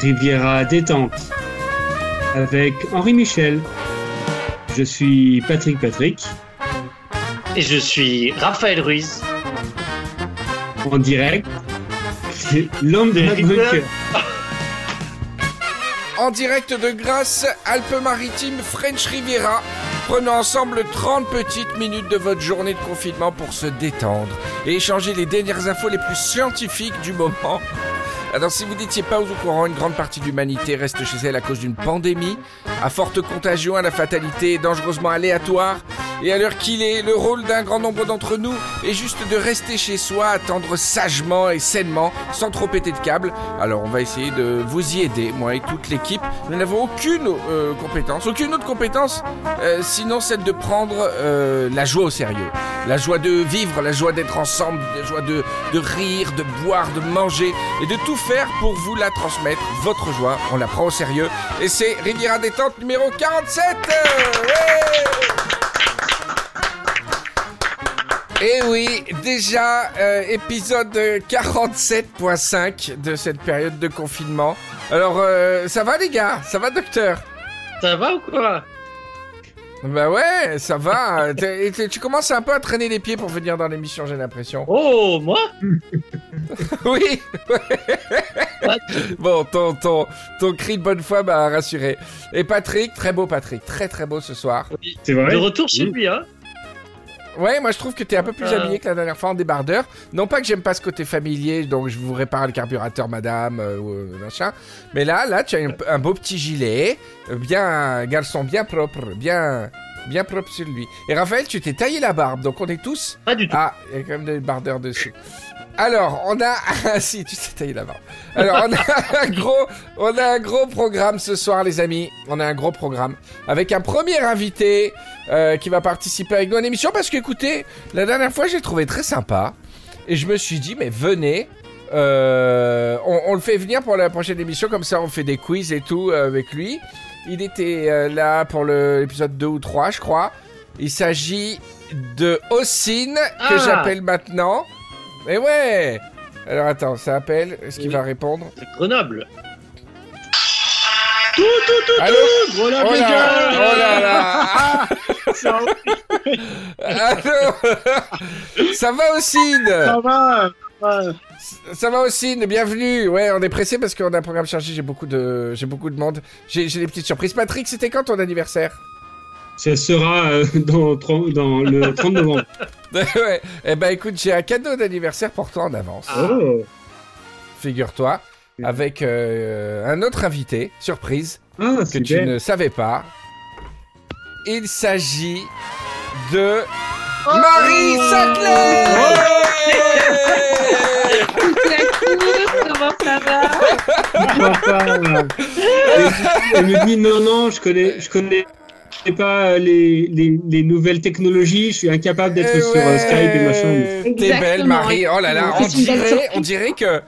Riviera détente avec Henri Michel. Je suis Patrick Patrick. Et je suis Raphaël Ruiz. En direct. L'homme de bunker. En direct de Grasse, Alpes-Maritimes, French Riviera. Prenons ensemble 30 petites minutes de votre journée de confinement pour se détendre et échanger les dernières infos les plus scientifiques du moment. Alors si vous n'étiez pas au courant, une grande partie de l'humanité reste chez elle à cause d'une pandémie, à forte contagion, à la fatalité dangereusement aléatoire. Et à l'heure qu'il est, le rôle d'un grand nombre d'entre nous est juste de rester chez soi, attendre sagement et sainement, sans trop péter de câbles. Alors on va essayer de vous y aider, moi et toute l'équipe. Nous n'avons aucune euh, compétence, aucune autre compétence, euh, sinon celle de prendre euh, la joie au sérieux. La joie de vivre, la joie d'être ensemble, la joie de, de rire, de boire, de manger et de tout faire pour vous la transmettre. Votre joie, on la prend au sérieux. Et c'est Riviera Détente numéro 47 Et oui, déjà euh, épisode 47.5 de cette période de confinement. Alors, euh, ça va les gars? Ça va docteur? Ça va ou quoi? Bah ouais, ça va. T'es- t'es- tu commences un peu à traîner les pieds pour venir dans l'émission, j'ai l'impression. Oh, moi? Oui Bon, ton, ton, ton cri de bonne foi m'a rassuré. Et Patrick, très beau Patrick, très très beau ce soir. C'est vrai? De retour chez Oui. lui, hein Ouais, moi je trouve que t'es un peu plus Euh. habillé que la dernière fois en débardeur. Non pas que j'aime pas ce côté familier, donc je vous répare le carburateur, madame, euh, ou euh, machin. Mais là, là, tu as un, un beau petit gilet, euh, bien, un garçon bien propre, bien, bien propre sur lui. Et Raphaël, tu t'es taillé la barbe, donc on est tous. Pas du tout. Ah, il y a quand même des bardeurs dessus. Alors, on a, ah si, tu t'es taillé la barbe. Alors, on a un gros, on a un gros programme ce soir, les amis. On a un gros programme avec un premier invité euh, qui va participer avec nous à l'émission parce que, écoutez, la dernière fois, j'ai trouvé très sympa et je me suis dit, mais venez. euh, on, on le fait venir pour la prochaine émission, comme ça on fait des quiz et tout euh, avec lui. Il était euh, là pour l'épisode 2 ou 3, je crois. Il s'agit de Ossine, que Ah. j'appelle maintenant. Mais ouais Alors attends, ça appelle. Est-ce qu'il Oui. va répondre C'est Grenoble. Tout, tout, tout, Allô tout Grenoble, Oh les là, gars oh là là Ça Allô Ça va Ossine va, ça va. Ça va Ossine, bienvenue Ouais, on est pressé parce qu'on a un programme chargé, j'ai beaucoup de j'ai beaucoup de monde. J'ai j'ai des petites surprises. Patrick, c'était quand ton anniversaire? Ça sera euh, dans, 30 dans le 30 novembre. Ouais, eh ben écoute, j'ai un cadeau d'anniversaire pour toi en avance. Ah. Oh Figure-toi, avec euh, un autre invité, surprise, Ah, que tu belle. ne savais pas. Il s'agit de Marie Comment ça va euh, Elle me dit non, non, je connais, je connais pas les, les, les nouvelles technologies, je suis incapable d'être Eh sur euh, ouais, Skype et machin. T'es belle, Marie. Oh là là, on dirait, on dirait que.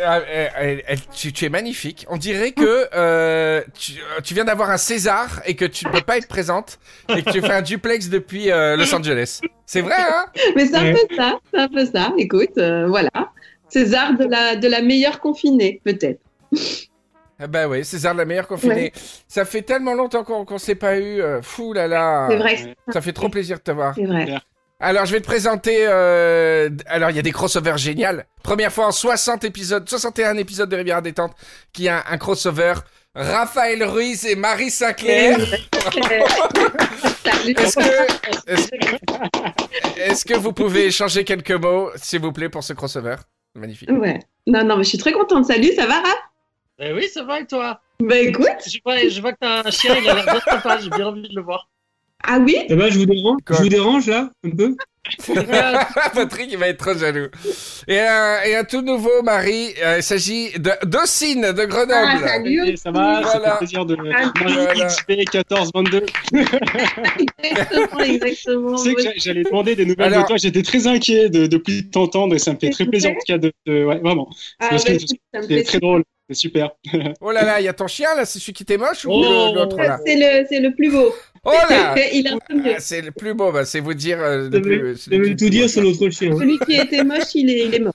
Euh, elle- elle- elle- tu, tu es magnifique. On dirait que euh, tu, euh, tu viens d'avoir un César et que tu ne peux pas être présente et que tu fais un duplex depuis euh, Los Angeles. C'est vrai, hein? Mais c'est un peu ça, c'est un peu ça. Écoute, euh, voilà. César de la, de la meilleure confinée, peut-être. Ah Bah oui, César la meilleure confinée. Ça fait tellement longtemps qu'on qu'on s'est pas eu. euh, fou là là. C'est vrai, Ça fait trop plaisir de te voir. c'est vrai. Alors, je vais te présenter. euh, Alors, il y a des crossovers géniales. Première fois en 60 épisodes, 61 épisodes de Rivière Détente, qui a un crossover. Raphaël Ruiz et Marie Sinclair. Salut. Est-ce que, est-ce, que vous pouvez échanger quelques mots, s'il vous plaît, pour ce crossover? Magnifique. Ouais. Non, non, mais je suis très contente. Salut, ça va, Raph? Eh oui, ça va et toi? Bah écoute. je vois, je vois que t'as un chien, il a l'air bien sympa, j'ai bien envie de le voir. Ah oui Ça va, je vous dérange Quoi Je vous dérange là, un peu Patrick, il va être trop jaloux. Et un, et un tout nouveau mari, euh, il s'agit de de Ah, Grenoble. salut. Et ça va, ça Voilà. fait plaisir de Ah, voilà. XP 1422. Exactement, exactement. Tu sais que j'a- j'allais demander des nouvelles Alors- de toi, j'étais très inquiet de, depuis de t'entendre et ça me fait très plaisir en tout cas de, de- ouais, vraiment. Ah, bah, C'est très drôle, c'est super. Oh là là, il y a ton chien là, c'est celui qui t'est moche ou Oh. le- l'autre là C'est le, c'est le plus beau. Oh là. Ah, C'est le plus beau, bah, c'est vous dire. euh, le plus- tout dire sur l'autre chien. Celui qui était moche, il est, il est mort.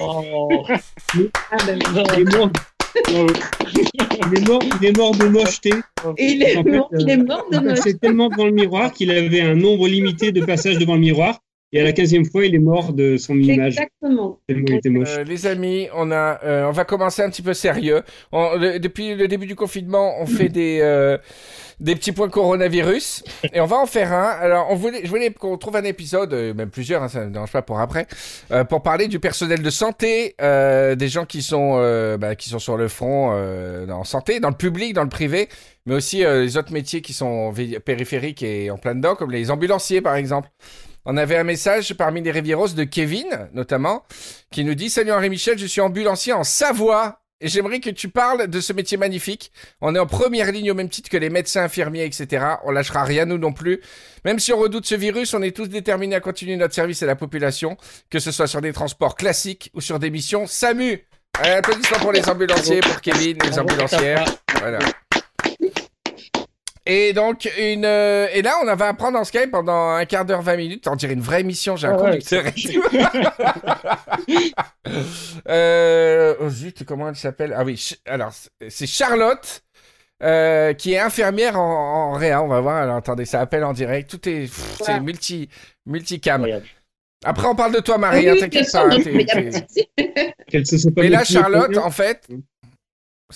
Oh. Ah, ben, Il est mort, il est mort, il est mort de mocheté. Et il est En fait, mort, il est mort de Il moche. passait tellement devant le miroir qu'il avait un nombre limité de passages devant le miroir. Et à la 15e fois, il est mort de son image. Exactement. Tellement il était moche. Euh, les amis, on a, euh, on va commencer un petit peu sérieux. On- le- depuis le début du confinement, on fait des euh, des petits points coronavirus et on va en faire un. Alors, on voulait, je voulais qu'on trouve un épisode, même plusieurs, hein, ça ne me dérange pas pour après, euh, pour parler du personnel de santé, euh, des gens qui sont euh, bah, qui sont sur le front euh, en santé, dans le public, dans le privé, mais aussi euh, les autres métiers qui sont périphériques et en plein dedans, comme les ambulanciers par exemple. On avait un message parmi les Rivieros de Kevin, notamment, qui nous dit Salut Henri Michel, je suis ambulancier en Savoie et j'aimerais que tu parles de ce métier magnifique. On est en première ligne au même titre que les médecins, infirmiers, etc. On lâchera rien, nous non plus. Même si on redoute ce virus, on est tous déterminés à continuer notre service à la population, que ce soit sur des transports classiques ou sur des missions SAMU. Allez, applaudissements pour les ambulanciers, pour Kevin, les ambulancières. Voilà. Et donc, une, euh, et là, on va apprendre en Skype pendant un quart d'heure, 20 minutes. On dirait une vraie émission, j'ai un ouais. conducteur euh, oh zut, comment elle s'appelle? Ah oui, alors, c'est- Charlotte, euh, qui est infirmière en, en réa. On va voir, alors attendez, ça appelle en direct. Tout est, pff, multi, multicam. Après, on parle de toi, Marie, Oui, hein, t'inquiète pas. hein, mais là, Charlotte, en fait.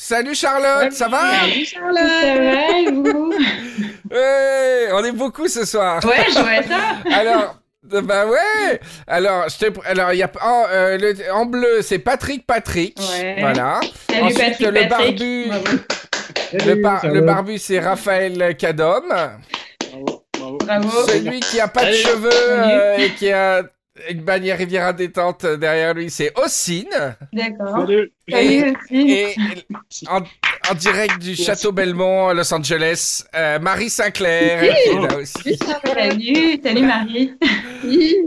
Salut Charlotte, ça va? Salut Charlotte. Ça va et vous? Ouais, On est beaucoup ce soir. Ouais, je vois ça. Alors, bah ouais. Alors, je te, alors il y a en, euh, le- en bleu, c'est Patrick Patrick. Ouais. Voilà. Salut Ensuite, Patrick, le Patrick. barbu, Bravo. le, bar- le barbu, c'est Raphaël Cadom. Bravo. Bravo. Bravo. Celui qui a pas de cheveux euh, et qui a une bannière Riviera détente derrière lui, c'est Ossine. D'accord. Salut. Salut aussi. Et en, en direct du Château Belmont à Los Angeles, euh, Marie Sinclair, est là aussi. Salut, salut Marie.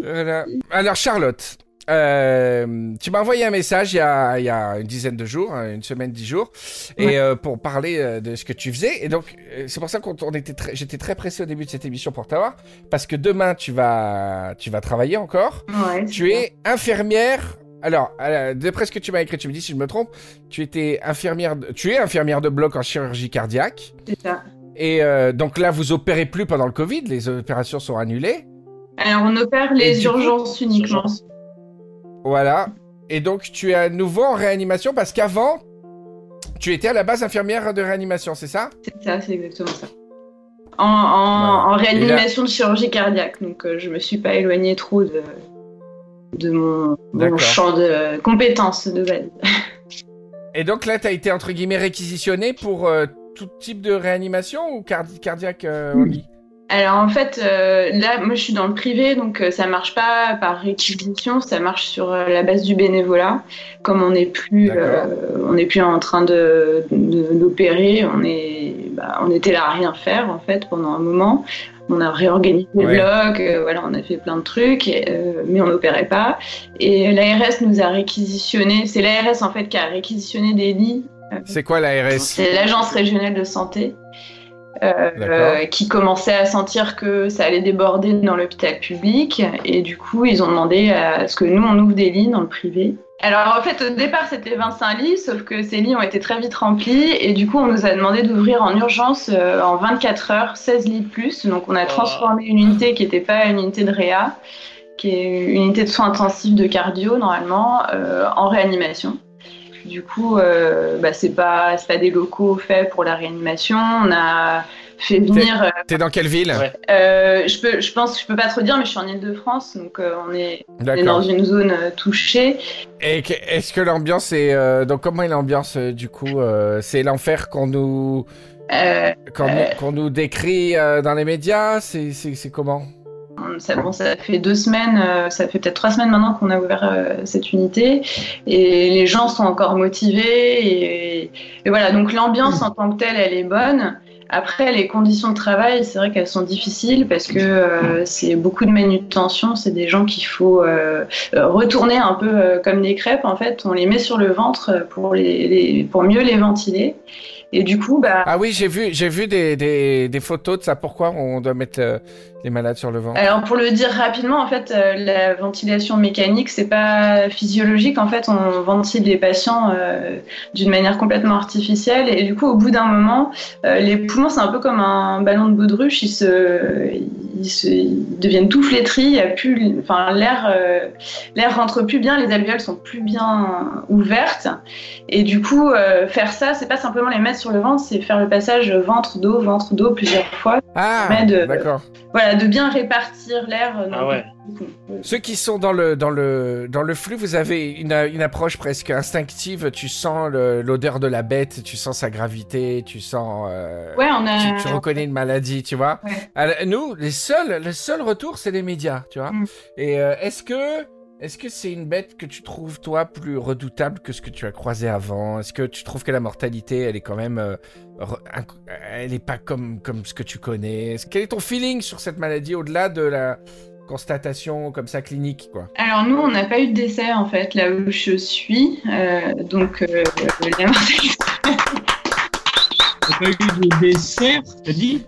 Voilà. Alors Charlotte, euh, tu m'as envoyé un message il y, a, il y a une dizaine de jours, hein, une semaine, dix jours, et euh, pour parler euh, de ce que tu faisais. Et donc euh, c'est pour ça qu'on on était j'étais très pressé au début de cette émission pour t'avoir, parce que demain tu vas, tu vas travailler encore. Ouais, Tu es infirmière. Alors, euh, d'après ce que tu m'as écrit, tu me dis si je me trompe, tu étais infirmière, de- tu es infirmière de bloc en chirurgie cardiaque. C'est ça. Et euh, donc là, vous opérez plus pendant le Covid, les opérations sont annulées. Alors, on opère les urgences uniquement. Voilà. Et donc, tu es à nouveau en réanimation parce qu'avant, tu étais à la base infirmière de réanimation, c'est ça? C'est ça, c'est exactement ça. En, en, Voilà. en réanimation de chirurgie cardiaque. Donc, euh, je me suis pas éloignée trop de, de mon, champ de compétences de base. Et donc là, tu as été entre guillemets réquisitionné pour euh, tout type de réanimation ou cardi- cardiaque euh, only Alors en fait, euh, là, moi je suis dans le privé, donc euh, ça marche pas par réquisition, ça marche sur euh, la base du bénévolat. Comme on n'est plus, euh, on n'est plus en train de d'opérer, on est, bah, on était là à rien faire en fait pendant un moment. On a réorganisé Ouais. le bloc, voilà, on a fait plein de trucs, et, mais on n'opérait pas. Et l'ARS nous a réquisitionné. C'est l'ARS en fait qui a réquisitionné des lits C'est quoi l'ARS c'est l'agence régionale de santé euh, euh, qui commençait à sentir que ça allait déborder dans l'hôpital public. Et du coup ils ont demandé à ce que nous on ouvre des lits dans le privé. Alors en fait au départ c'était 25 lits sauf que ces lits ont été très vite remplis. Et du coup on nous a demandé d'ouvrir en urgence euh, en 24 heures 16 lits de plus. Donc on a transformé une unité qui n'était pas une unité de réa qui est une unité de soins intensifs de cardio normalement euh, en réanimation. Du coup, euh, bah, c'est pas c'est pas des locaux faits pour la réanimation. On a fait venir. euh, T'es dans quelle ville euh, je peux, je pense, je peux pas trop dire, mais je suis en Île-de-France, donc euh, on est, on est dans une zone euh, touchée. Et est-ce que l'ambiance est euh, donc comment est l'ambiance euh, du coup euh, C'est l'enfer qu'on nous Euh, qu'on nous- nous décrit euh, dans les médias C'est comment? Ça, bon, ça fait deux semaines, euh, ça fait peut-être trois semaines maintenant qu'on a ouvert euh, cette unité, et les gens sont encore motivés. Et, voilà, donc l'ambiance en tant que telle, elle est bonne. Après, les conditions de travail, c'est vrai qu'elles sont difficiles parce que euh, c'est beaucoup de manutention. C'est des gens qu'il faut retourner un peu comme des crêpes. En fait, on les met sur le ventre pour, pour mieux les ventiler. Et du coup, bah, Ah oui, j'ai vu, j'ai vu des, des, photos de ça. Pourquoi on doit mettre les malades sur le ventre Alors pour le dire rapidement, en fait, euh, la ventilation mécanique, c'est pas physiologique. En fait, on ventile les patients euh, d'une manière complètement artificielle. Et du coup, au bout d'un moment, euh, les poumons, c'est un peu comme un ballon de baudruche. Ils se, ils se, ils deviennent tout flétris. Il y a plus, enfin, l'air, l'air rentre plus bien. Les alvéoles sont plus bien ouvertes. Et du coup, faire ça, c'est pas simplement les mettre sur le ventre, c'est faire le passage ventre dos, ventre dos plusieurs fois. Ah, d'accord. Voilà, de bien répartir l'air. dans Ah ouais. Ceux qui sont dans le dans le dans le flux, vous avez une, une approche presque instinctive. Tu sens l'odeur de la bête, tu sens sa gravité, tu sens. euh, Ouais, on a. tu, tu reconnais une maladie, tu vois. Ouais. Alors, nous, les seuls, le seul retour, c'est les médias, tu vois. Mm. Et euh, est-ce que, est-ce que c'est une bête que tu trouves toi plus redoutable que ce que tu as croisé avant? Est-ce que tu trouves que la mortalité, elle est quand même, euh, elle est pas comme comme ce que tu connais? Quel est ton feeling sur cette maladie au-delà de la constatation comme ça clinique, quoi? Alors nous, on n'a pas eu de décès en fait là où je suis, Euh, donc euh, pas eu de dessert, t'as dit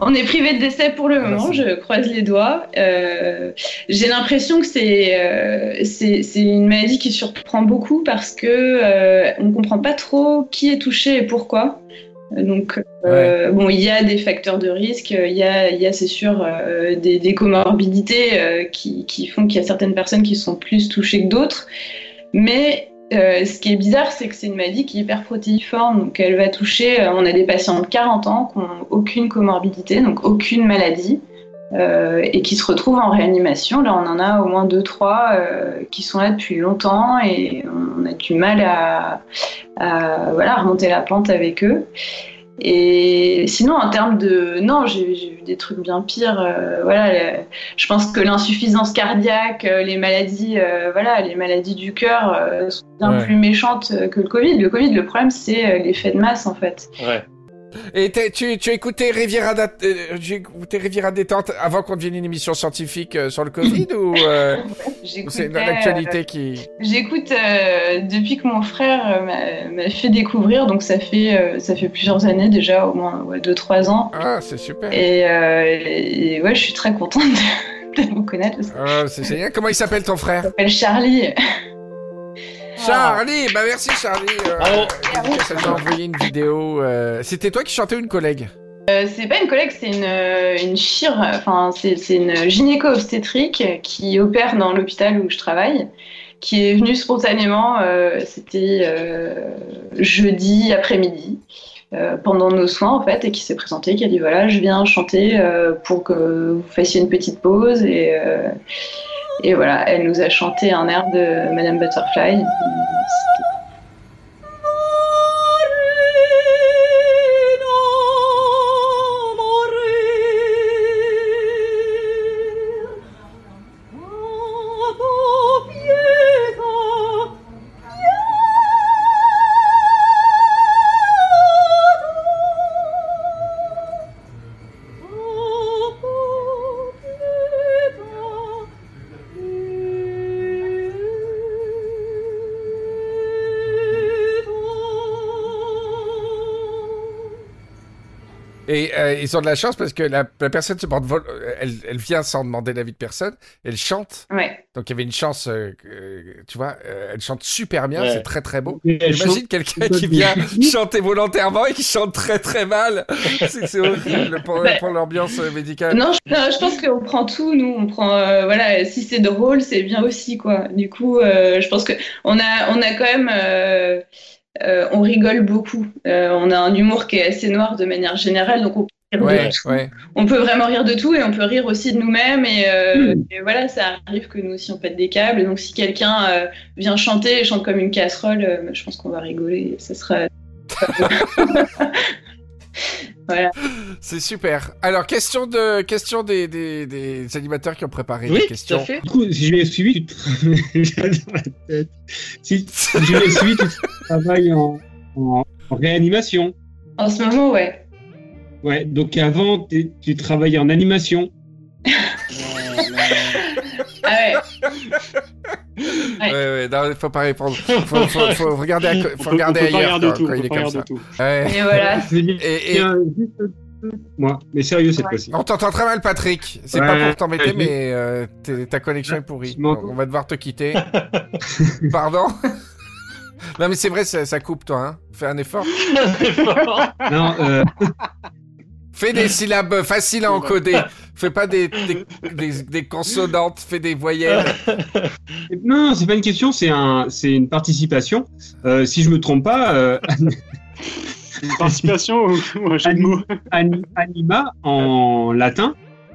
on est privé de décès pour le Ah, moment. Je croise les doigts. Euh, J'ai l'impression que c'est euh, c'est une maladie qui surprend beaucoup parce que euh, on comprend pas trop qui est touché et pourquoi. Donc euh, bon, il y a des facteurs de risque, il y a, il y a c'est sûr euh, des, des comorbidités euh, qui, qui font qu'il y a certaines personnes qui sont plus touchées que d'autres. Mais euh, ce qui est bizarre, c'est que c'est une maladie qui est hyper protéiforme, donc elle va toucher. euh, on a des patients de 40 ans qui n'ont aucune comorbidité, donc aucune maladie, euh, et qui se retrouvent en réanimation. Là, on en a au moins deux, trois euh, qui sont là depuis longtemps, et on a du mal à, à, voilà, remonter la pente avec eux. Et sinon, en termes de. Non, j'ai j'ai vu des trucs bien pires. euh, voilà, le- je pense que l'insuffisance cardiaque, euh, les maladies, euh, voilà, les maladies du cœur euh, sont bien Ouais. plus méchantes euh, que le Covid. Le Covid, le problème, c'est euh, l'effet de masse, en fait. Ouais. Et tu, tu as écouté Riviera, euh, j'ai écouté Riviera Détente avant qu'on devienne une émission scientifique euh, sur le Covid ou euh, c'est l'actualité qui. euh, J'écoute euh, depuis que mon frère m'a- fait découvrir, donc ça fait, euh, ça fait plusieurs années déjà, au moins 2-3 ans. Ah, c'est super. Et, et ouais, je suis très contente de, de vous connaître. Ah, c'est génial. Comment il s'appelle ton frère? S'appelle Charlie. Charlie, bah merci Charlie. euh, Bravo. Ça nous a envoyé une vidéo. euh, C'était toi qui chantais ou une collègue? Euh, c'est pas une collègue, c'est une, euh, une chire, enfin c'est c'est une gynéco-obstétrique qui opère dans l'hôpital où je travaille, qui est venue spontanément, euh, c'était euh, jeudi après-midi, euh, pendant nos soins en fait, et qui s'est présentée, qui a dit voilà, je viens chanter euh, pour que vous fassiez une petite pause, et, euh, et voilà, elle nous a chanté un air de Madame Butterfly. Ils ont de la chance parce que la, la personne se porte vol, euh, elle, elle vient sans demander l'avis de personne, elle chante. Ouais. Donc il y avait une chance, euh, que- tu vois, euh, elle chante super bien, Ouais. c'est très très beau. Et elle chante- Imagine quelqu'un qui vient chanter volontairement et qui chante très très mal. C'est c'est horrible pour, Bah, pour l'ambiance euh, médicale. Non, je, non, je pense qu'on prend tout, nous. On prend, euh, voilà, si c'est drôle, c'est bien aussi, quoi. Du coup, euh, je pense que on a, on a quand même, euh, euh, on rigole beaucoup. Euh, on a un humour qui est assez noir de manière générale, donc on Ouais, de tout. ouais. On peut vraiment rire de tout et on peut rire aussi de nous-mêmes. Et, euh, et voilà, ça arrive que nous aussi on pète des câbles. Donc si quelqu'un euh, vient chanter et chante comme une casserole, euh, je pense qu'on va rigoler. Ça sera. voilà. C'est super. Alors, question, de, question des, des, des animateurs qui ont préparé Oui, des tout questions. à fait. Du coup, si je l'ai suivi, tu tête. Si, si je l'ai suivi, tu travailles en, en, en réanimation. En ce moment, ouais. Ouais, donc avant, tu travaillais en animation. Ah ouais. Ouais, ouais, non, faut pas répondre. Faut, faut, faut regarder, à faut On peut- regarder on peut pas ailleurs quand, tout, quand on il peut est comme ça. tout. Ouais. Et voilà. Et- moi, mais sérieux cette Ouais. fois-ci. On t'entend très mal, Patrick. C'est Ouais. pas pour t'embêter, Ouais. mais euh, ta connexion est pourrie. Donc, on va devoir te quitter. Pardon? Non, mais c'est vrai, ça, ça coupe, toi. Hein. Fais un effort. Non, euh, Fais des syllabes faciles à encoder. Fais pas des, des, des- des consonantes, fais des voyelles. non, c'est pas une question, c'est un, c'est une participation. Euh, si je me trompe pas, euh, Une participation ou, ou un jeu de mots ani- anima en latin,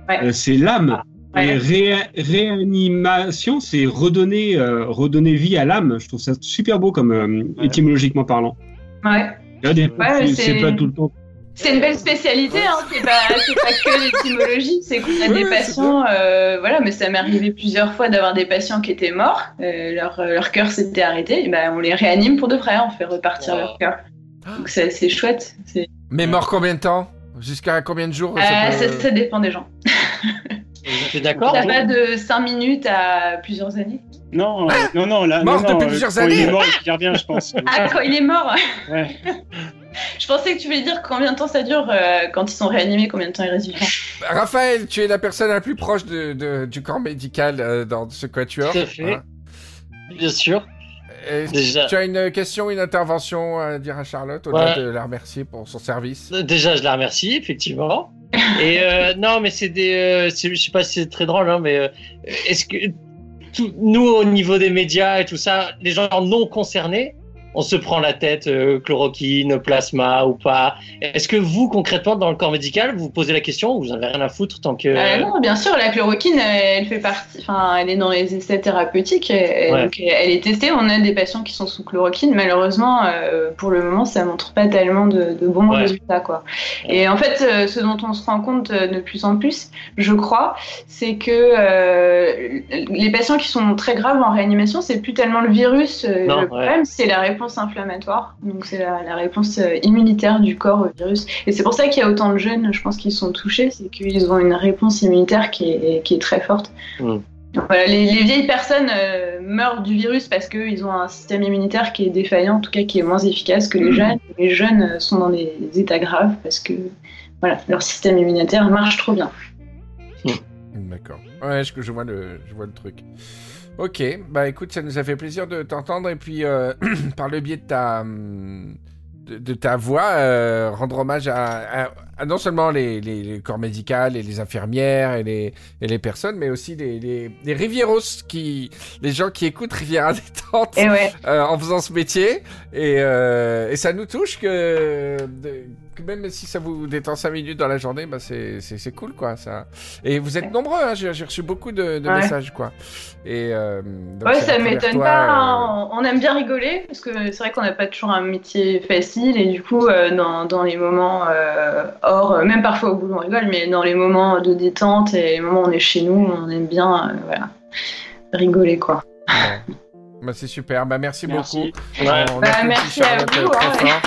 Ouais. euh, c'est l'âme. Ouais. Et ré- réanimation, c'est redonner, euh, redonner vie à l'âme. Je trouve ça super beau comme euh, Ouais. étymologiquement parlant. Ouais. C'est pas tout le temps. C'est une belle spécialité, hein. c'est pas, pas que l'étymologie, c'est qu'on a des patients, euh, voilà, mais ça m'est arrivé plusieurs fois d'avoir des patients qui étaient morts, euh, leur, leur cœur s'était arrêté, et ben on les réanime pour de vrai, on fait repartir Wow. leur cœur. Donc c'est c'est chouette. c'est- Mais mort combien de temps? Jusqu'à combien de jours Euh, ça ça, peut- ça dépend des gens. T'es d'accord Ça va de 5 minutes à plusieurs années. Non, euh, non, non, là, Mort non, depuis euh, plusieurs quand Il années. est mort, il revient, je pense. Ah, quand il est mort Ouais. Je pensais que tu voulais dire combien de temps ça dure euh, quand ils sont réanimés, combien de temps ils restent vivants. Raphaël, tu es la personne la plus proche de, de- du corps médical euh, dans ce quatuor. Tout à fait. Hein. Bien sûr. Et Déjà. Tu as une question, une intervention à dire à Charlotte, au-delà Ouais. de la remercier pour son service. Déjà, je la remercie, effectivement. Et euh, non, mais c'est des. euh, c'est- je sais pas si c'est très drôle, hein, mais euh, est-ce que tout- nous, au niveau des médias et tout ça, les gens non concernés, on se prend la tête, euh, chloroquine, plasma ou pas. Est-ce que vous, concrètement, dans le corps médical, vous vous posez la question ou vous en avez rien à foutre tant que. Euh, non, bien sûr, la chloroquine, euh, elle fait partie, enfin, elle est dans les essais thérapeutiques, et Ouais. donc elle est testée. On a des patients qui sont sous chloroquine. Malheureusement, euh, pour le moment, ça montre pas tellement de, de bons Ouais. résultats, quoi. Et en fait, euh, ce dont on se rend compte euh, de plus en plus, je crois, c'est que euh, les patients qui sont très graves en réanimation, c'est plus tellement le virus. euh, Non, le problème, c'est la réponse inflammatoire. Donc c'est la, la réponse euh, immunitaire du corps au virus. Et c'est pour ça qu'il y a autant de jeunes, je pense, qui sont touchés, c'est qu'ils ont une réponse immunitaire qui est, qui est très forte. Mm. Donc voilà, les, les vieilles personnes euh, meurent du virus parce qu'ils ont un système immunitaire qui est défaillant, en tout cas qui est moins efficace que les jeunes. Les jeunes euh, sont dans des états graves parce que voilà, leur système immunitaire marche trop bien. D'accord. Ouais, je, je vois le, je vois le truc. Ok, bah écoute, ça nous a fait plaisir de t'entendre et puis euh, par le biais de ta, hum, de, ta voix, euh, rendre hommage à non seulement les, les- les corps médicaux et les infirmières et les, et les personnes, mais aussi les, les, les Rivieros, qui, les gens qui écoutent Riviera Détente ouais, euh, en faisant ce métier. Et, euh, et ça nous touche que, que même si ça vous détend 5 minutes dans la journée, bah c'est, c'est, c'est cool quoi. Ça. Et vous êtes nombreux, hein, j'ai, j'ai reçu beaucoup de, de Ouais. messages quoi. Et, euh, donc ouais ça m'étonne pas. euh, hein. On aime bien rigoler parce que c'est vrai qu'on n'a pas toujours un métier facile et du coup, euh, dans, dans les moments euh, même parfois au boulot on rigole, mais dans les moments de détente et les moments où on est chez nous, on aime bien euh, voilà, rigoler quoi. ouais. Bah, c'est super, bah merci, Merci. beaucoup. Ouais. On Bah, merci à vous, euh, hein.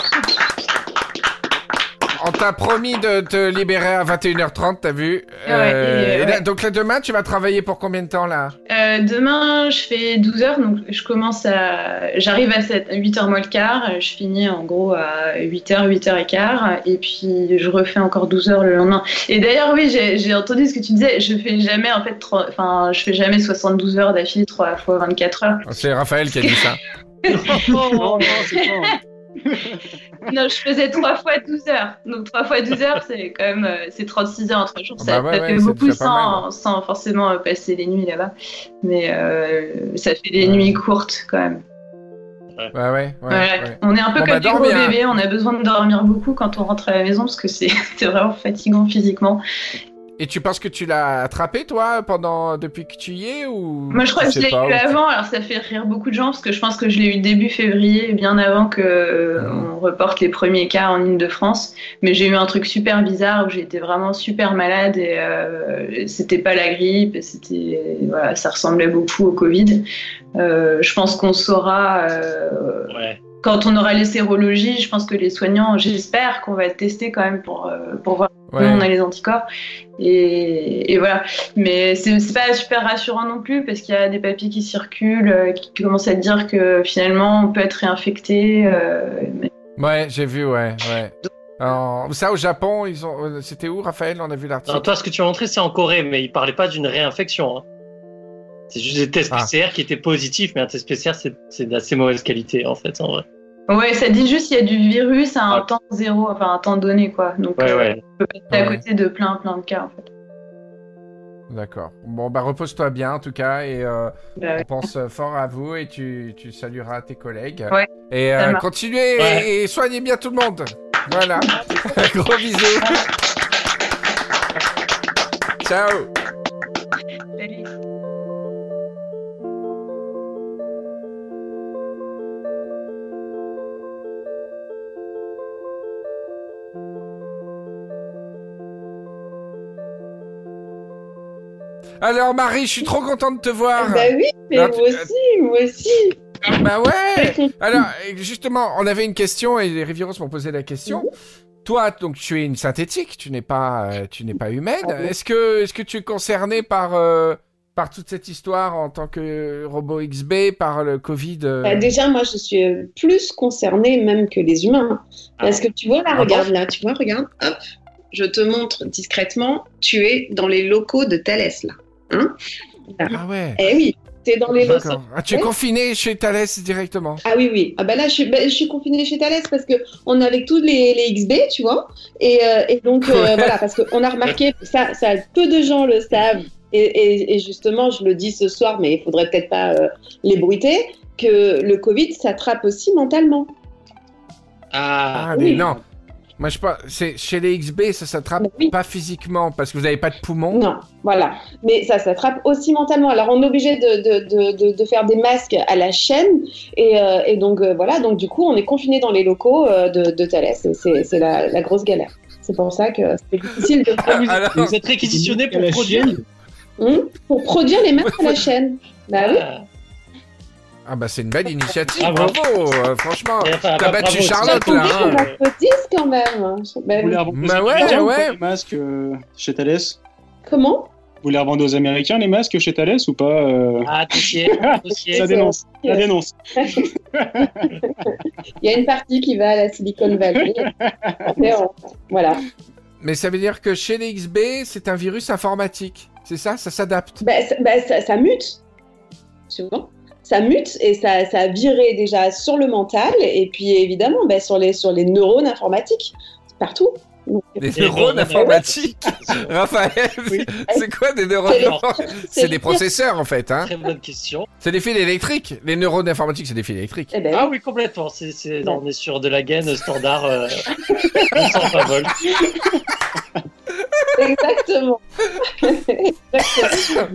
On t'a promis de te libérer à 21h30, t'as vu Ouais, et, euh, et là- ouais. Donc là, demain, tu vas travailler pour combien de temps là? Euh, demain, je fais 12 heures, donc je commence à. J'arrive à 7, 8h moins le quart, je finis en gros à 8h, 8h15, et puis je refais encore 12 heures le lendemain. Et d'ailleurs, oui, j'ai entendu ce que tu disais, je fais jamais en fait, trois- enfin, je fais jamais 72 heures d'affilée, 3 fois 24 heures. C'est Raphaël qui a dit ça. Non, non, c'est pas. Non, je faisais 3 fois 12 heures. Donc 3 fois 12 heures, c'est quand même euh, c'est 36 heures en 3 jours. Ah Ça, bah ouais, ça ouais, fait beaucoup déjà pas sans, sans forcément euh, passer les nuits là-bas. Mais euh, ça fait des Ouais. nuits courtes quand même. Ouais, ouais, ouais. Ouais. ouais. On est un peu Bon, comme bah, des gros dors bien. bébés, on a besoin de dormir beaucoup quand on rentre à la maison parce que c'est c'est vraiment fatigant physiquement. Et tu penses que tu l'as attrapé, toi, pendant depuis que tu y es ou Moi je crois que je l'ai eu avant, alors ça fait rire beaucoup de gens parce que je pense que je l'ai eu début février, bien avant que Mhm. on reporte les premiers cas en Ile-de-France. Mais j'ai eu un truc super bizarre où j'étais vraiment super malade et euh, c'était pas la grippe, c'était voilà, ça ressemblait beaucoup au Covid. Euh, je pense qu'on saura euh, Ouais. Quand on aura les sérologies, je pense que les soignants, j'espère qu'on va être testés quand même pour, euh, pour voir Ouais. on a les anticorps. Et, et voilà. Mais c'est pas super rassurant non plus parce qu'il y a des papiers qui circulent euh, qui, qui commencent à dire que finalement on peut être réinfecté. euh, mais- Ouais, j'ai vu, ouais, ouais. Alors, ça, au Japon, ils ont. euh, C'était où, Raphaël? On a vu l'article. Toi, ce que tu as montré, c'est en Corée, mais il parlait pas d'une réinfection. hein. C'est juste des tests Ah. PCR qui étaient positifs, mais un test PCR, c'est- c'est d'assez mauvaise qualité, en fait, en vrai. Ouais, ça dit juste qu'il y a du virus à un temps zéro, enfin un temps donné quoi. Donc Ouais, euh, ouais. on peut passer à Ouais. côté de plein plein de cas en fait. D'accord. Bon, bah, repose-toi bien, en tout cas, et euh, Bah, on pense euh, fort à vous, et tu, tu salueras tes collègues. Ouais, Et euh, continuez, Ouais. et, et soignez bien tout le monde. Voilà. Gros bisous. Ciao. Salut. Alors, Marie, je suis trop content de te voir. Bah oui, mais moi tu- aussi, moi aussi. Bah ouais Alors, justement, on avait une question et les Riviros m'ont posé la question. Toi, donc, tu es une synthétique, tu n'es pas, euh, tu n'es pas humaine. Ah Est-ce que, est-ce que tu es concerné par, euh, par toute cette histoire en tant que robot XB, par le Covid euh Bah, déjà, moi, je suis plus concernée même que les humains. Parce que tu vois, là, Ah regarde, là, tu vois, regarde, hop, je te montre discrètement, tu es dans les locaux de Thalès, là. Hein Ah ouais. Eh oui, tu es dans les. Ah, tu es confiné chez Thales directement. Ah oui, oui. Ah bah là, je suis, bah, je suis confinée chez Thalès parce que on est avec tous les, les XB, tu vois. Et, euh, et donc, euh, voilà, parce qu'on a remarqué, ça, ça, peu de gens le savent. Et, et, et justement, je le dis ce soir, mais il faudrait peut-être pas euh, l'ébruiter, que le Covid s'attrape aussi mentalement. Ah, Ah mais oui. non. Moi je pas. C'est chez les XB, ça s'attrape oui. pas physiquement parce que vous n'avez pas de poumon. Non, voilà. Mais ça s'attrape aussi mentalement. Alors, on est obligé de, de, de, de, de faire des masques à la chaîne. Et, euh, et donc, euh, voilà. Donc, du coup, on est confiné dans les locaux euh, de, de Thalès. C'est la, la grosse galère. C'est pour ça que c'est difficile de vous, Alors- vous êtes réquisitionné pour la produire. Hum, pour produire les masques à la chaîne. Bah oui. Ah. Ah bah c'est une belle initiative. Bravo. Bravo. euh, franchement. Et enfin, T'as bah, battu bravo, Charlotte, c'est là, hein. On applaudisse quand même. Vous oui. les revendez aux Bah ouais, ouais. les masques euh, chez Thales Comment Vous les revendez aux Américains, les masques chez Thales ou pas euh, Ah, dossier, dossier. Ça dénonce. Ça dénonce. Il y a une partie qui va à la Silicon Valley. On- Voilà. Mais ça veut dire que chez les XB, c'est un virus informatique. C'est ça Ça s'adapte. Bah, ça, bah, ça- ça mute. Tu vois ça mute et ça, ça a viré déjà sur le mental et puis évidemment bah, sur, les, sur les neurones informatiques partout. Des neurones informatiques. Raphaël, Oui. c'est quoi des neurones C'est des processeurs en fait. Hein Très bonne question. c'est des fils électriques. Les neurones informatiques, c'est des fils électriques. eh ben, Ah oui, complètement. Non, on est sur de la gaine standard euh, 220 volts. Exactement. Exactement.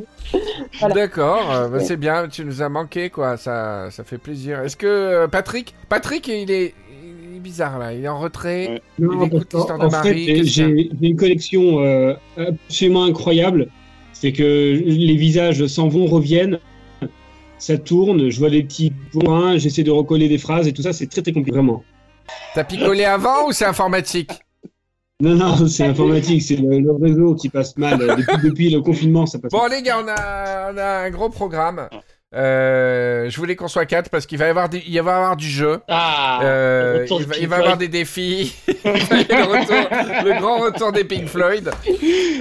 Voilà. D'accord, euh, bah, Ouais. c'est bien. Tu nous as manqué quoi. Ça, ça fait plaisir. Est-ce que euh, Patrick, Patrick, il est, il est bizarre là. Il est en retrait. Ouais. Non, Il écoute l'histoire de Marie, j'ai une collection euh, absolument incroyable. C'est que les visages s'en vont, reviennent, ça tourne, je vois des petits points, j'essaie de recoller des phrases et tout ça, c'est très très compliqué, vraiment. T'as picolé avant ou c'est informatique? Non, non, c'est informatique, c'est le, le réseau qui passe mal. euh, Depuis, depuis le confinement, ça passe Bon mal. les gars, on a, on a un gros programme. Euh, je voulais qu'on soit quatre parce qu'il va y avoir, des- il va y avoir du jeu. Ah, Euh, il, va, Pink il va y avoir Floyd. des défis. Il va y avoir le, retour- le grand retour des Pink Floyd.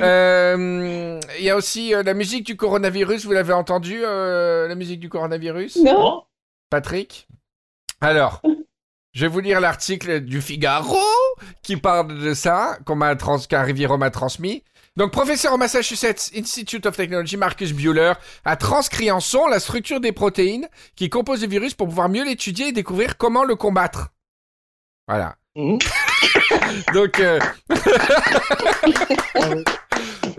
Euh, il y a aussi euh, la musique du coronavirus. Vous l'avez entendu, euh, la musique du coronavirus? Non Patrick? Alors, je vais vous lire l'article du Figaro qui parle de ça, qu'on m'a trans qu'un Riviero m'a transmis. Donc, professeur au Massachusetts Institute of Technology, Marcus Bueller, a transcrit en son la structure des protéines qui composent le virus pour pouvoir mieux l'étudier et découvrir comment le combattre. Voilà. Mhm. Donc, euh,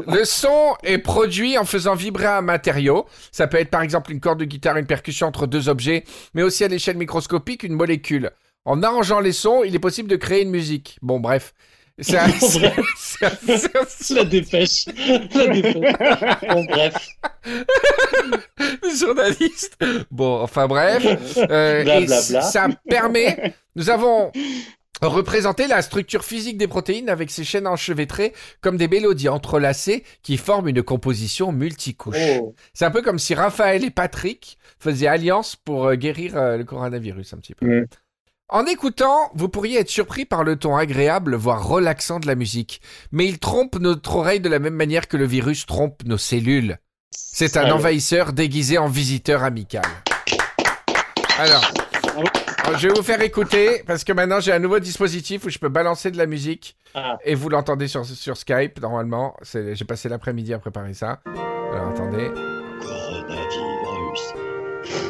le son est produit en faisant vibrer un matériau. Ça peut être par exemple une corde de guitare, une percussion entre deux objets, mais aussi à l'échelle microscopique une molécule. En arrangeant les sons, il est possible de créer une musique. Bon, bref. C'est La dépêche. La dépêche. Bon, bref. Le journaliste. Bon, enfin bref. Euh, et ça permet. Nous avons représenté la structure physique des protéines avec ces chaînes enchevêtrées comme des mélodies entrelacées qui forment une composition multicouche. Oh. C'est un peu comme si Raphaël et Patrick faisaient alliance pour euh, guérir euh, le coronavirus un petit peu. Ouais. En écoutant, vous pourriez être surpris par le ton agréable, voire relaxant de la musique. Mais il trompe notre oreille de la même manière que le virus trompe nos cellules. C'est un Salaud. envahisseur déguisé en visiteur amical. Alors, je vais vous faire écouter, parce que maintenant j'ai un nouveau dispositif où je peux balancer de la musique. Ah. Et vous l'entendez sur, sur Skype, normalement. J'ai passé l'après-midi à préparer ça. Alors, attendez. Coronavirus.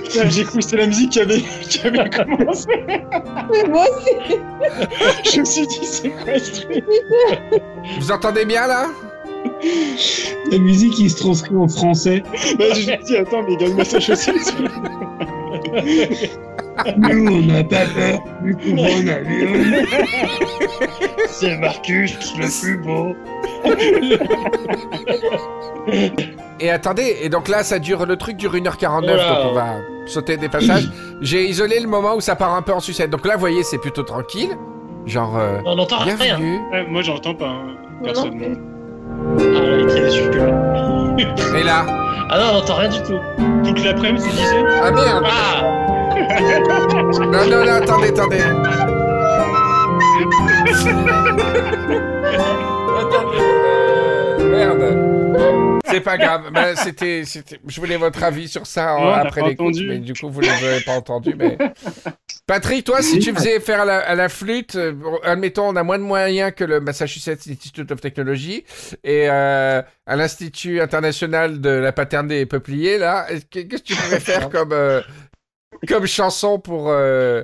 Putain, J'ai cru que c'était la musique qui avait, qui avait commencé. Mais moi aussi. Je me suis dit, c'est quoi ce truc? Vous entendez bien, là? La musique qui se transcrit en français. Bah, Je me suis dit, attends, mais il gagne Massachusetts. Nous, on n'a pas peur du coronavirus. C'est Marcus le plus beau. Et attendez, et donc là, ça dure, le truc dure 1h49, Voilà. donc on va sauter des passages. J'ai isolé le moment où ça part un peu en sucette. Donc là, vous voyez, c'est plutôt tranquille. Genre, euh, On n'entend rien. bienvenue. Ouais, moi, j'entends pas, hein, personnellement. Ah, il est. Et là, Ah non, on n'entend rien du tout. Toute l'après-midi, tu disais ah merde Ah Non, non, non, attendez, attendez. attendez. euh, merde. C'est pas grave. Ben, c'était, c'était... Je voulais votre avis sur ça Non, euh, on n'a après l'écoute, mais du coup, vous ne l'avez pas entendu. Mais... Patrick, toi, si tu faisais faire à la, à la flûte, euh, admettons, on a moins de moyens que le Massachusetts Institute of Technology et euh, à l'Institut international de la paternité et peuplier, là, est-ce que- qu'est-ce que tu pourrais faire comme, euh, comme chanson pour euh,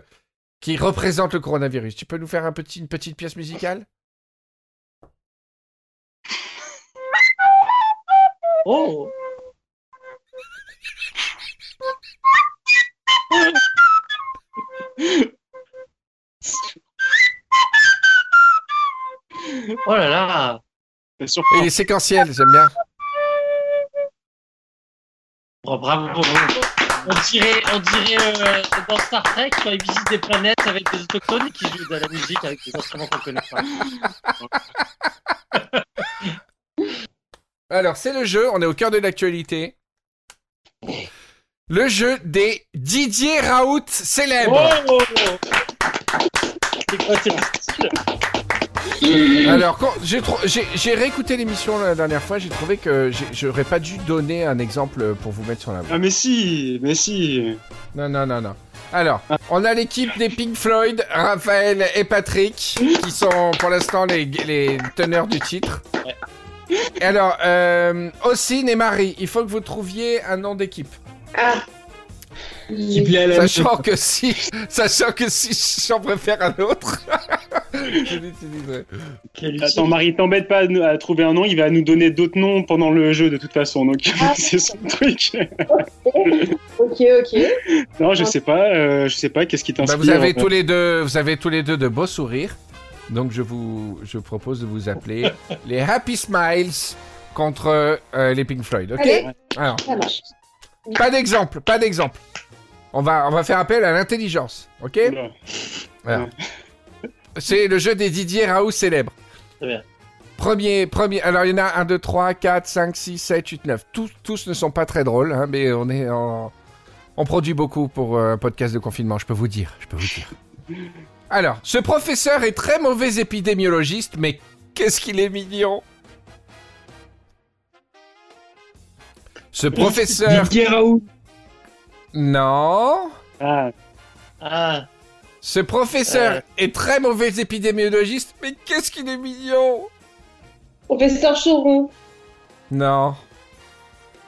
qui représente le coronavirus. Tu peux nous faire un petit, une petite pièce musicale? Oh. Oh là là. Et les séquentiels, j'aime bien. Oh, Bravo On dirait, on dirait euh, dans Star Trek quand ils visitent des planètes avec des autochtones qui jouent de la musique avec des instruments qu'on connaît pas. Alors, c'est le jeu, on est au cœur de l'actualité. Le jeu des Didier Raoult célèbres. Oh C'est quoi style? Alors, quand j'ai réécouté l'émission la dernière fois, j'ai trouvé que j'aurais pas dû donner un exemple pour vous mettre sur la voie. Ah, mais si, mais si. Non, non, non, non. Alors, on a l'équipe des Pink Floyd, Raphaël et Patrick, qui sont pour l'instant les, les teneurs du titre. Et alors, euh, Ossine et Marie, il faut que vous trouviez un nom d'équipe. Ah. Qui plaît à la Sachant que si, sachant que si j'en préfère un autre, je l'utiliserai. Quel Attends. Marie, t'embête pas à, nous- à trouver un nom, il va nous donner d'autres noms pendant le jeu de toute façon, donc Ah. c'est son truc. Ok, ok. non, je sais pas, euh, je sais pas, qu'est-ce qui Bah, t'inspire vous avez tous les deux, vous avez tous les deux de beaux sourires. Donc je vous, je propose de vous appeler les Happy Smiles contre euh, les Pink Floyd. Ok? Allez. Alors, Ça marche. pas d'exemple, pas d'exemple. On va, on va faire appel à l'intelligence. Ok? Alors, c'est le jeu des Didier Raoult célèbres. Très bien. Premier, premier. Alors, il y en a 1, 2, 3, 4, 5, 6, 7, 8, 9. Tous, tous ne sont pas très drôles, hein, mais on est en. On produit beaucoup pour euh, un podcast de confinement, je peux vous dire. Je peux vous dire. Alors, ce professeur est très mauvais épidémiologiste, mais qu'est-ce qu'il est mignon Ce professeur. Didier Raoult. Non. Ah, Ah, Ce professeur Euh. est très mauvais épidémiologiste, mais qu'est-ce qu'il est mignon Professeur Choron. Non.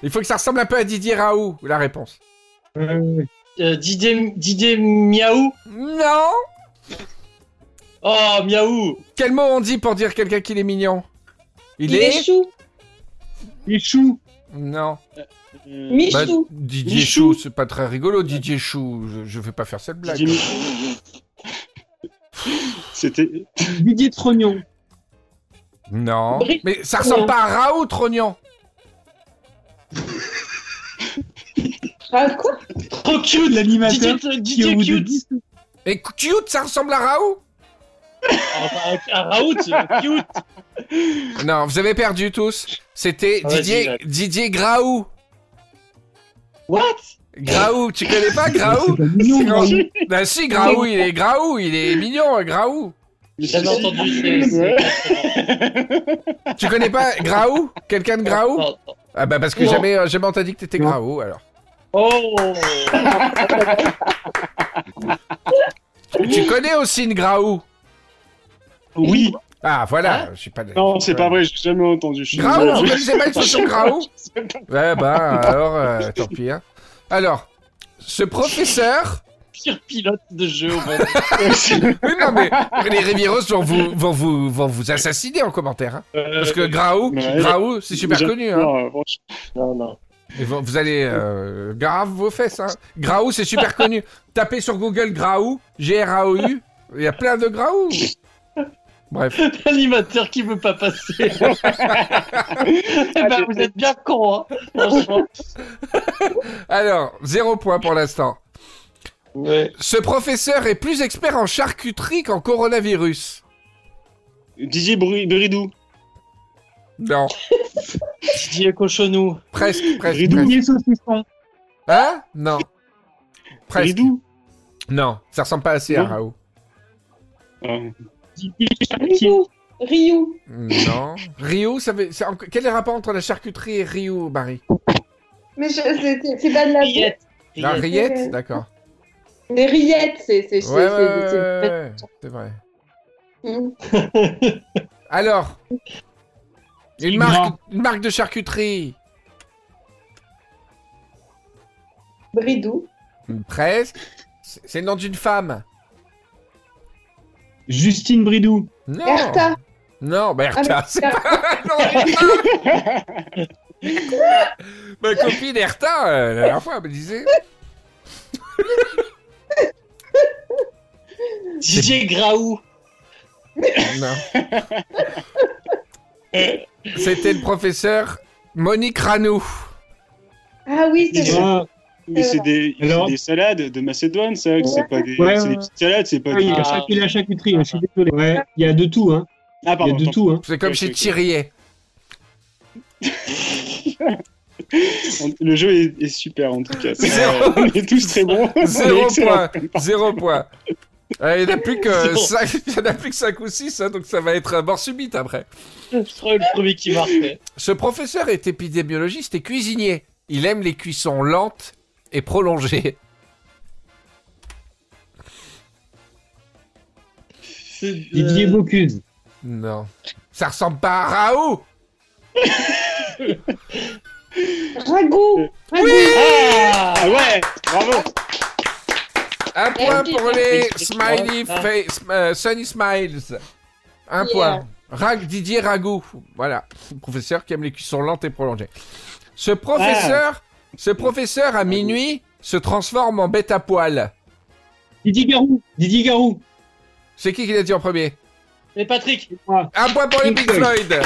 Il faut que ça ressemble un peu à Didier Raoult, la réponse. Euh, euh, Didier, Didier Miaou Non Oh, Miaou Quel mot on dit pour dire quelqu'un qu'il est mignon? Il, Il est chou. Michou. Non. Euh, Bah, Michou. Didier Michou. Chou, c'est pas très rigolo, Didier Chou. Je, je vais pas faire cette blague. Didier C'était. Didier Trognon. Non. Mais ça ressemble pas à Raoult, Rognon. Ah, quoi? Trop cute L'animateur qui, bout de cute 10 Et cute, ça ressemble à Raoult? Un Raoult, cute Non, vous avez perdu tous. C'était Didier. Didier Graou. What? Graou, tu connais pas Graou? Bah si, Graou, il est Graou, il est mignon, Graou. J'ai jamais entendu c'est- c'est- Tu connais pas Graou? Quelqu'un de Graou? Non, non. Ah bah parce que Non. jamais, euh, jamais on t'a dit que t'étais. Graou alors. Oh Tu connais aussi une Graou? Oui. Ah voilà, Hein je suis pas. Non, c'est pas vrai, j'ai jamais entendu. Désolé. vous connaissez pas sais pas. Ouais bah alors, euh, tant pis. Hein. Alors, ce professeur... Pire pilote de jeu au monde. Oui, non mais les Rivieros vont vous, vont vous, vont vous assassiner en commentaire. Hein. Parce que Graou, Ouais. Graou, c'est super connu. Hein. Non, franchement, Non, non. Et vous, vous allez euh, grave vos fesses. Hein. Graou, c'est super connu. Tapez sur Google Graou, G-R-A-O-U. Il y a plein de Graou. Bref. L'animateur qui veut pas passer. eh ben, vous êtes bien con, hein. Franchement. Alors, zéro point pour l'instant. Ouais. Ce professeur est plus expert en charcuterie qu'en coronavirus. Didier Bri- Bridou. Non, Didier Cochonou. presque, presque. Ridou. presque. Saucisson. Hein? Non. Presque. Bridou. Non, ça ressemble pas assez à. Raoult. Ah. Ryu. Ryu. Non. Ryu, ça veut... quel est le rapport entre la charcuterie et Ryu, Barry? Mais je- c'est pas de la. Rillette. La Rillette. D'accord. Les rillettes, c'est c'est c'est- Ouais, ouais, c'est- ouais, c'est- ouais, c'est vrai. Alors, une marque, une marque de charcuterie. Bridou. Presque. C'est le nom d'une femme. Justine Bridou. Non. Erta. Non, bah Ah, Erta, c'est pas femme. Ma copine Erta, euh, la dernière fois, elle me disait. Didier Graou. Non. C'était le professeur Monique Ranou. Ah oui, c'est vrai. Ah, Mais c'est des, c'est Alors des salades de Macédoine, ça. que C'est pas des, Ouais, c'est ouais. des petites salades, c'est pas oui, il y des. a chaque- il y a la charcuterie, hein, je suis désolé. Ouais, il y a de tout, hein. Ah, Il y a pardon. de tout, hein. C'est comme chez. Thierry. Le jeu est, est super en tout cas. C'est- Zéro. On est tous très bons. Zéro point. Zéro point. Euh, il n'y en a plus que Zéro. 5, il y en a plus que 5 ou 6, donc ça va être mort subite après. Je serai le premier qui marque. ouais. Ce professeur est épidémiologiste et cuisinier. Il aime les cuissons lentes et prolongées. C'est, Didier euh, Bocuse. Non. Ça ressemble pas à Raoult Ragout. Ragout. Ah Ah ouais, bravo. Un point pour les smiley Ah. face, euh, Sunny Smiles. Un Yeah. point. Rag, Didier Ragout. Voilà. Professeur qui aime les cuissons lentes et prolongées. Ce professeur, ce professeur à minuit se transforme en bête à poil. Didier Garou. Didier Garou. C'est qui qui l'a dit en premier? Et Patrick. Un point pour les Pink Floyd.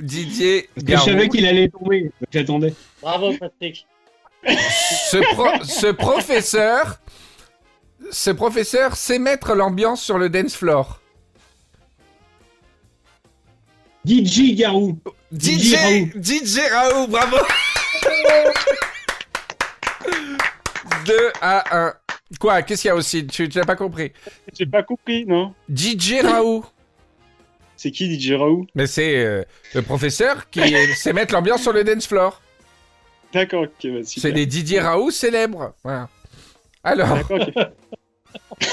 Didier que je savais Garou. qu'il allait tomber. donc J'attendais. Bravo, Patrick. Ce, pro- ce professeur, ce professeur sait mettre l'ambiance sur le dance floor. DJ Garou. DJ, Raoult. DJ Raoult, bravo 2 à 1. Quoi Qu'est-ce qu'il y a aussi? Tu tu n'as pas compris? J'ai pas compris, non DJ Raoult. C'est qui DJ Raoult? Mais c'est euh, le professeur qui sait mettre l'ambiance sur le dance floor. D'accord, ok, bah, C'est des Didier Raoult célèbres. Voilà. Alors, D'accord, ok.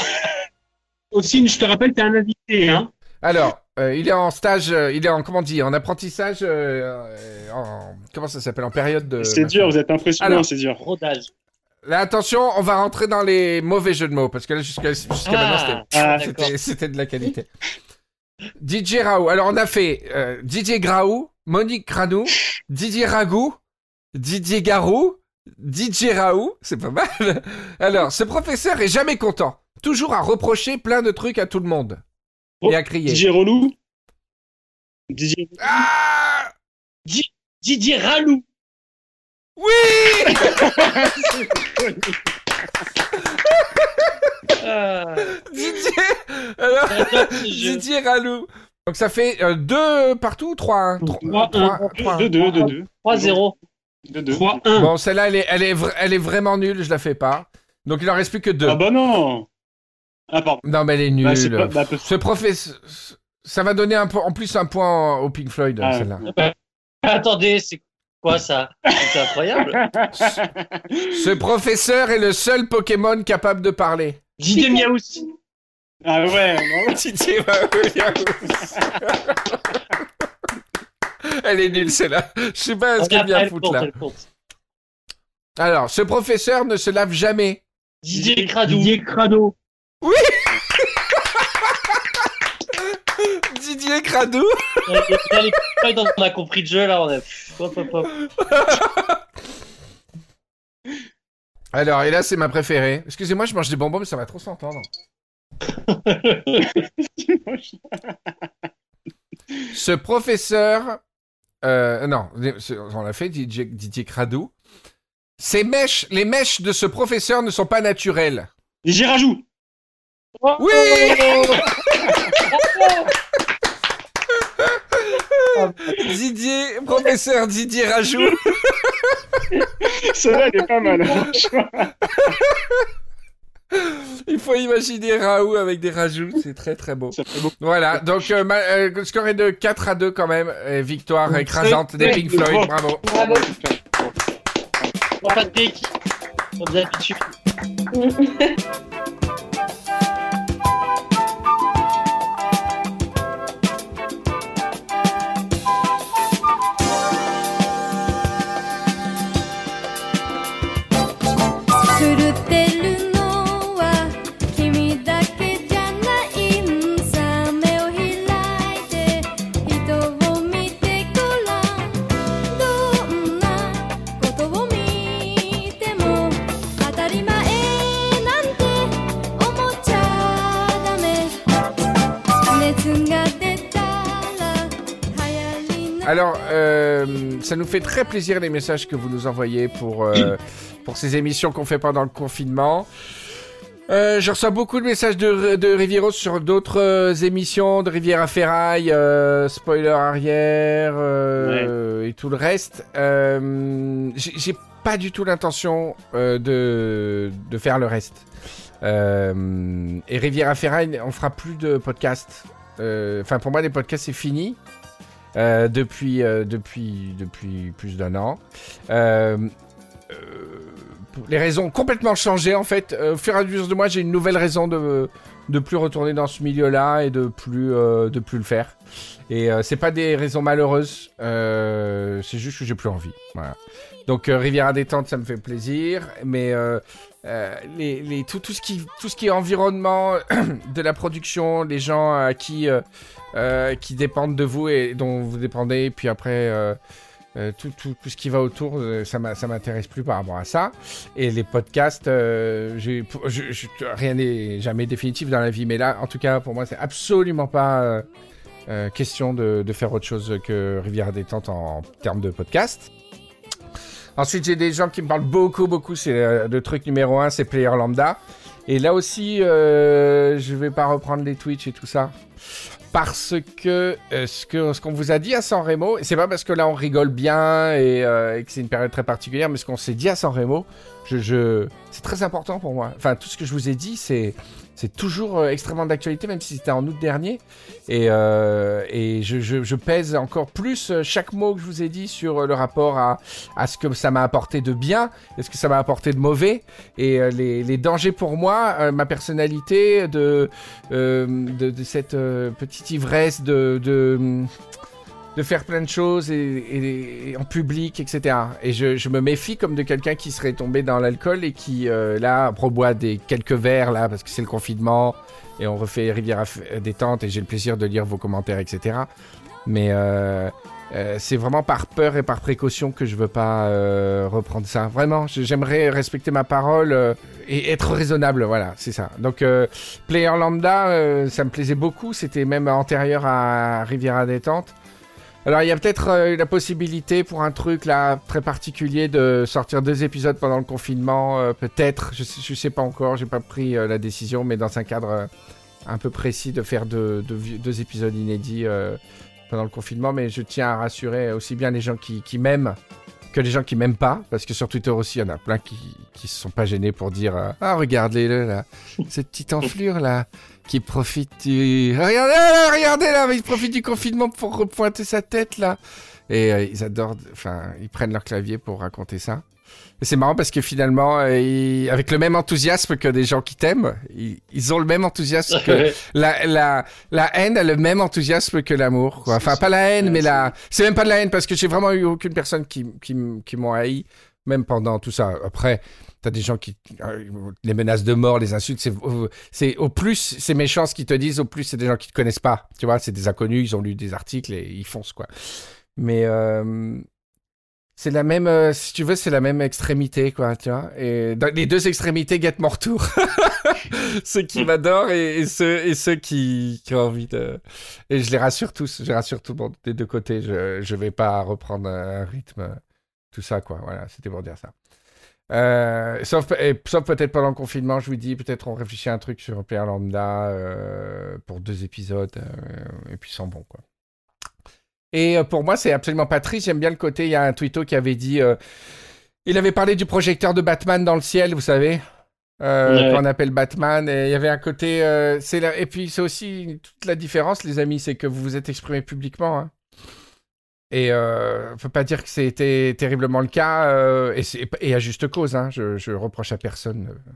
Aussi, je te rappelle, t'es un invité, hein. alors euh, il est en stage, euh, il est en, comment dire, en apprentissage, euh, en, comment ça s'appelle, en période de... C'est dur, vous êtes impressionnant, c'est dur. Rodage. Là, attention, on va rentrer dans les mauvais jeux de mots, parce que là, jusqu'à jusqu'à maintenant, c'était Ah, Ah. C'était- de la qualité. DJ Raoult. Alors, on a fait euh, Didier Graou, Monique Cranou, Didier Ragou, Didier Garou, DJ Raoult. C'est pas mal. Alors, ce professeur est jamais content. Toujours à reprocher plein de trucs à tout le monde. Et à crier. DJ Relou DJ... Ah Didier Ralou. Oui Ah, Didier Alors, jeu. Didier Ralou. Donc ça fait euh, deux partout ou trois hein Trois- Trois, trois- un. trois- 2-2, 2-2. 3-0. 2-2. 3-1. Bon, celle-là, elle est, elle, est elle est vraiment nulle, je la fais pas. Donc il en reste plus que deux. Ah bah non Ah pardon. Non, mais elle est nulle. Bah, pas- bah, Ce professeur... Ça va donner un po- en plus un point au Pink Floyd, Ah, celle-là. Attendez, c'est quoi ça? C'est incroyable. Ce professeur est le seul Pokémon capable de parler. Didier Miaous. Ah ouais, non. Didier Williams. Elle est nulle, celle-là. Je sais pas ce qu'elle vient Elle foutre, compte, là. Alors, ce professeur ne se lave jamais. Didier Cradou. Didier Crado. Didier Cradou on a compris le jeu, là, on a... Hop, hop, hop. Alors, et là, c'est ma préférée. Excusez-moi, je mange des bonbons, mais ça va trop s'entendre. Ce professeur... Euh, non, on l'a fait, Didier, Didier Cradou. Ces mèches, les mèches de ce professeur ne sont pas naturelles. J'y rajoute. Oui Didier, professeur Didier Rajou. Celle-là, elle est pas mal. franchement. Il faut imaginer Raoult avec des rajouts, c'est très très beau. Voilà, donc euh, ma- euh, le score est de 4 à 2 quand même. Et victoire écrasante des Pink Floyd, bravo. Bravo. Bon, Patrick, comme d'habitude.「Alors, euh, ça nous fait très plaisir les messages que vous nous envoyez pour, euh, pour ces émissions qu'on fait pendant le confinement. Euh, je reçois beaucoup de messages de, de Rivieros sur d'autres euh, émissions, de Rivière à Ferraille, euh, Spoiler Arrière et tout le reste. J'ai pas du tout l'intention de, de faire le reste. Et Rivière à Ferraille, on fera plus de podcasts. Enfin, pour moi, les podcasts, c'est fini. Euh, depuis, euh, depuis, depuis plus d'un an. Euh, les raisons complètement changé en fait. Au fur et à mesure de moi, j'ai une nouvelle raison de de plus retourner dans ce milieu-là et de plus euh, de plus le faire. Et euh, c'est pas des raisons malheureuses. euh, c'est juste que j'ai plus envie. Voilà. Donc euh, Riviera détente, ça me fait plaisir, mais les, les, tout, tout ce qui tout ce qui est environnement de la production, les gens qui qui dépendent de vous et dont vous dépendez, puis après euh, tout, tout, tout ce qui va autour, euh, ça m'intéresse plus par rapport à ça. Et les podcasts, euh, rien n'est jamais définitif dans la vie, mais là, en tout cas, pour moi, c'est absolument pas euh, question de, faire autre chose que Rivière détente en, en termes de podcast. Ensuite, j'ai des gens qui me parlent beaucoup, beaucoup. C'est le truc numéro un, c'est Player Lambda. Et là aussi, je vais pas reprendre les Twitch et tout ça. Parce que euh, ce que ce qu'on vous a dit à San Remo, et c'est pas parce que là on rigole bien et, euh, et que c'est une période très particulière, mais ce qu'on s'est dit à San Remo, c'est très important pour moi. Enfin, tout ce que je vous ai dit, c'est c'est toujours euh, extrêmement d'actualité, même si c'était en août dernier. Et, euh, je, pèse encore plus euh, chaque mot que je vous ai dit sur le rapport à, ce que ça m'a apporté de bien et ce que ça m'a apporté de mauvais. Et les, dangers pour moi, ma personnalité, de, de, cette petite ivresse de, de faire plein de choses et, en public, etc. Et je, me méfie comme de quelqu'un qui serait tombé dans l'alcool et qui, euh, là, reboit des quelques verres, là, parce que c'est le confinement et on refait Rivière F- détente et j'ai le plaisir de lire vos commentaires, etc. Mais euh, euh, c'est vraiment par peur et par précaution que je veux pas euh, reprendre ça. Vraiment, j'aimerais respecter ma parole euh, et être raisonnable. Voilà, c'est ça. Donc, euh, Player Lambda, euh, ça me plaisait beaucoup. C'était même antérieur à Riviera détente. Alors il y a peut-être euh, la possibilité pour un truc là très particulier de sortir deux épisodes pendant le confinement, euh, peut-être. Je, sais- pas encore, j'ai pas pris euh, la décision, mais dans un cadre un peu précis de faire deux, épisodes inédits pendant le confinement. Mais je tiens à rassurer aussi bien les gens qui, m'aiment que les gens qui m'aiment pas, parce que sur Twitter aussi, il y en a plein qui, qui se sont pas gênés pour dire Ah, regardez-le là, cette petite enflure là, qui profite du. Regardez là, regardez là, il profite du confinement pour repointer sa tête là. Et euh, ils adorent, enfin, ils prennent leur clavier pour raconter ça. Et c'est marrant parce que finalement, euh, ils- avec le même enthousiasme que des gens qui t'aiment, ils, ils ont le même enthousiasme que la, la, la haine a le même enthousiasme que l'amour. quoi. Enfin, pas la haine, mais la. C'est même pas de la haine parce que j'ai vraiment eu aucune personne qui, qui, qui m'ont haï, même pendant tout ça. Après, t'as des gens qui. euh, Les menaces de mort, les insultes, c'est au- c'est au plus c'est méchant ce qu'ils te disent, au plus c'est des gens qui te connaissent pas. Tu vois, c'est des inconnus, ils ont lu des articles et ils foncent, quoi. Mais. euh, c'est la même, euh, si tu veux, c'est la même extrémité, quoi, tu vois. Et dans les deux extrémités guettent mon retour. ceux qui m'adorent et, et ceux, et ceux qui, qui ont envie de. Et je les rassure tous, je les rassure tout le monde des deux côtés. Je, je vais pas reprendre un rythme, tout ça, quoi. Voilà, c'était pour dire ça. Euh, sauf sauf peut-être pendant le confinement, je vous dis, peut-être on réfléchit à un truc sur Player Lambda euh, pour deux épisodes, euh, et puis sans bon, quoi. Et euh, pour moi, c'est absolument pas triste. J'aime bien le côté. Il y a un tweeto qui avait dit. il avait parlé du projecteur de Batman dans le ciel, vous savez. Ouais. qu'on appelle Batman. Et il y avait un côté. c'est la- Et puis, c'est aussi toute la différence, les amis, c'est que vous vous êtes exprimé publiquement. hein. Et euh, on peut pas dire que c'était terriblement le cas. euh, et, à juste cause. hein. Je, je reproche à personne. euh,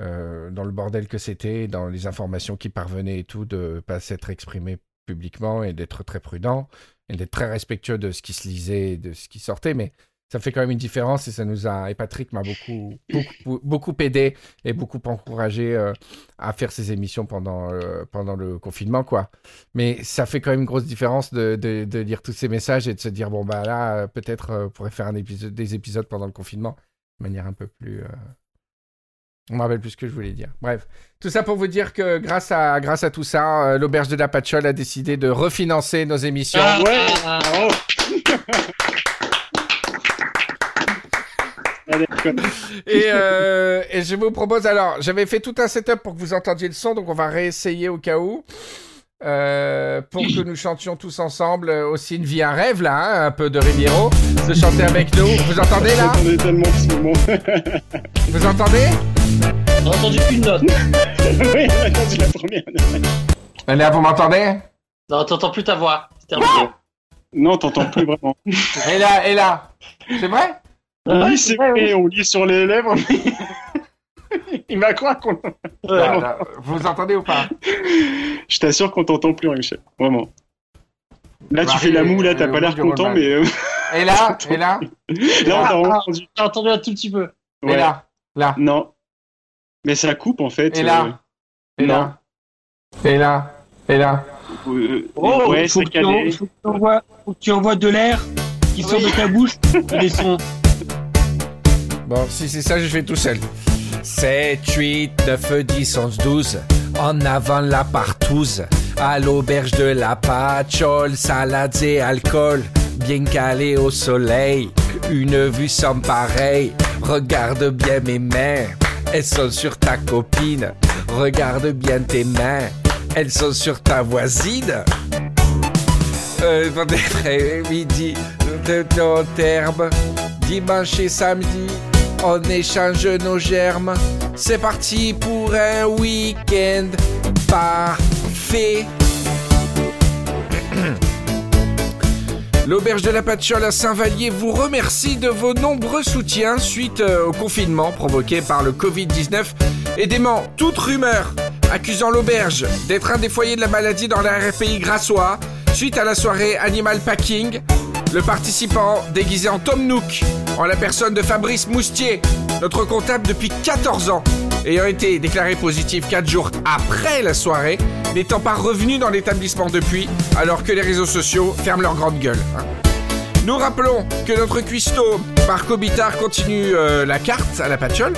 euh, dans le bordel que c'était, dans les informations qui parvenaient et tout, de pas s'être exprimé publiquement et d'être très prudent et d'être très respectueux de ce qui se lisait et de ce qui sortait. Mais ça fait quand même une différence et ça nous a. Et Patrick m'a beaucoup, beaucoup, aidé et beaucoup encouragé euh, à faire ces émissions pendant, euh, pendant le confinement, quoi. Mais ça fait quand même une grosse différence de, de, de lire tous ces messages et de se dire bon, bah là, euh, peut-être euh, pourrait faire un épisode, des épisodes pendant le confinement de manière un peu plus. On me rappelle plus ce que je voulais dire. Bref, tout ça pour vous dire que grâce à, grâce à tout ça, l'auberge de la Patchole a décidé de refinancer nos émissions. Ah, Ouais. ah, Bravo. Allez, quoi. Et, euh, et je vous propose alors, j'avais fait tout un setup pour que vous entendiez le son, donc on va réessayer au cas où. Euh, pour que nous chantions tous ensemble aussi une vie un rêve là, hein, un peu de Riviero, de chanter avec nous. Vous entendez là? J'attendais tellement ce moment. Vous entendez? J'ai entendu une note. oui, on a entendu la première. Là, vous m'entendez? Non, t'entends plus ta voix. C'est terminé. Non, t'entends plus vraiment. Et là, et là C'est vrai? Oui, c'est vrai, on lit sur les lèvres, mais... Il m'a croire qu'on... Vous entendez ou pas Je t'assure qu'on t'entend plus, Michel. Vraiment. Là, tu Marie, fais la moue, là, t'as le pas l'air content, mais... euh, Et là Et là Là, on t'a vraiment entendu. J'ai entendu un tout petit peu. Et là Là Non. Mais ça coupe, en fait. Et là Et non. là Et là Et là euh, euh, Oh, ouais, que calé. faut que tu envoies, faut que tu envoies de l'air qui sort de ta bouche. Des sons. Bon, si c'est ça, je fais tout seul. 7, 8, 9, 10, 11, 12. En avant la partouze. À l'auberge de la patchole. Salades et alcool. Bien calé au soleil. Une vue sans pareil. Regarde bien mes mains. Elles sont sur ta copine. Regarde bien tes mains. Elles sont sur ta voisine. Euh, midi, de nos termes. Dimanche et samedi, on échange nos germes. C'est parti pour un week-end parfait. L'auberge de la Patchole à Saint-Vallier vous remercie de vos nombreux soutiens suite euh, au confinement provoqué par le Covid-19 et dément toute rumeur accusant l'auberge d'être un des foyers de la maladie dans la RPI grassois suite à la soirée Animal Packing. Le participant déguisé en Tom Nook, en la personne de Fabrice Moustier, notre comptable depuis 14 ans, ayant été déclaré positif 4 jours après la soirée, n'étant pas revenu dans l'établissement depuis, alors que les réseaux sociaux ferment leur grande gueule. hein. Nous rappelons que notre cuistot Marco Bittard continue euh, la carte à la patchole.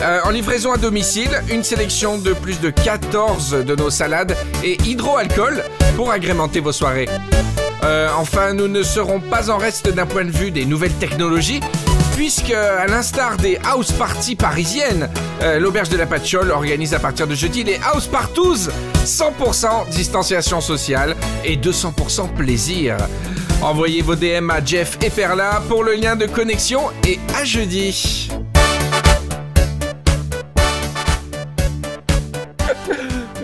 Euh, en livraison à domicile, une sélection de plus de 14 de nos salades et hydroalcool pour agrémenter vos soirées. Euh, enfin, nous ne serons pas en reste d'un point de vue des nouvelles technologies, puisque, à l'instar des house parties parisiennes, euh, l'auberge de la Patchole organise à partir de jeudi les house partous 100% distanciation sociale et 200% plaisir. Envoyez vos DM à Jeff et Perla pour le lien de connexion et à jeudi.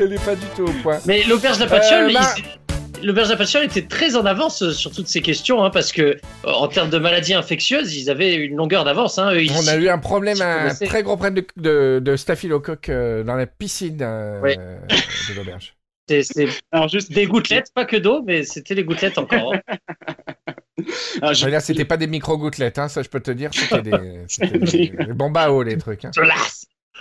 Elle est pas du tout au point. Mais l'auberge de la Patchole, Euh, bah- la Patchole était très en avance sur toutes ces questions, hein, parce que euh, en termes de maladies infectieuses, ils avaient une longueur d'avance. Hein, On a eu un problème, un très gros problème de, de, de staphylocoque euh, dans la piscine euh, Ouais. de l'auberge. C'est- Alors juste des gouttelettes, pas que d'eau, mais c'était les gouttelettes encore. hein. alors, je- là, c'était pas des micro-gouttelettes, hein, ça je peux te dire, c'était des, c'était des, des bombes à eau, les trucs. hein.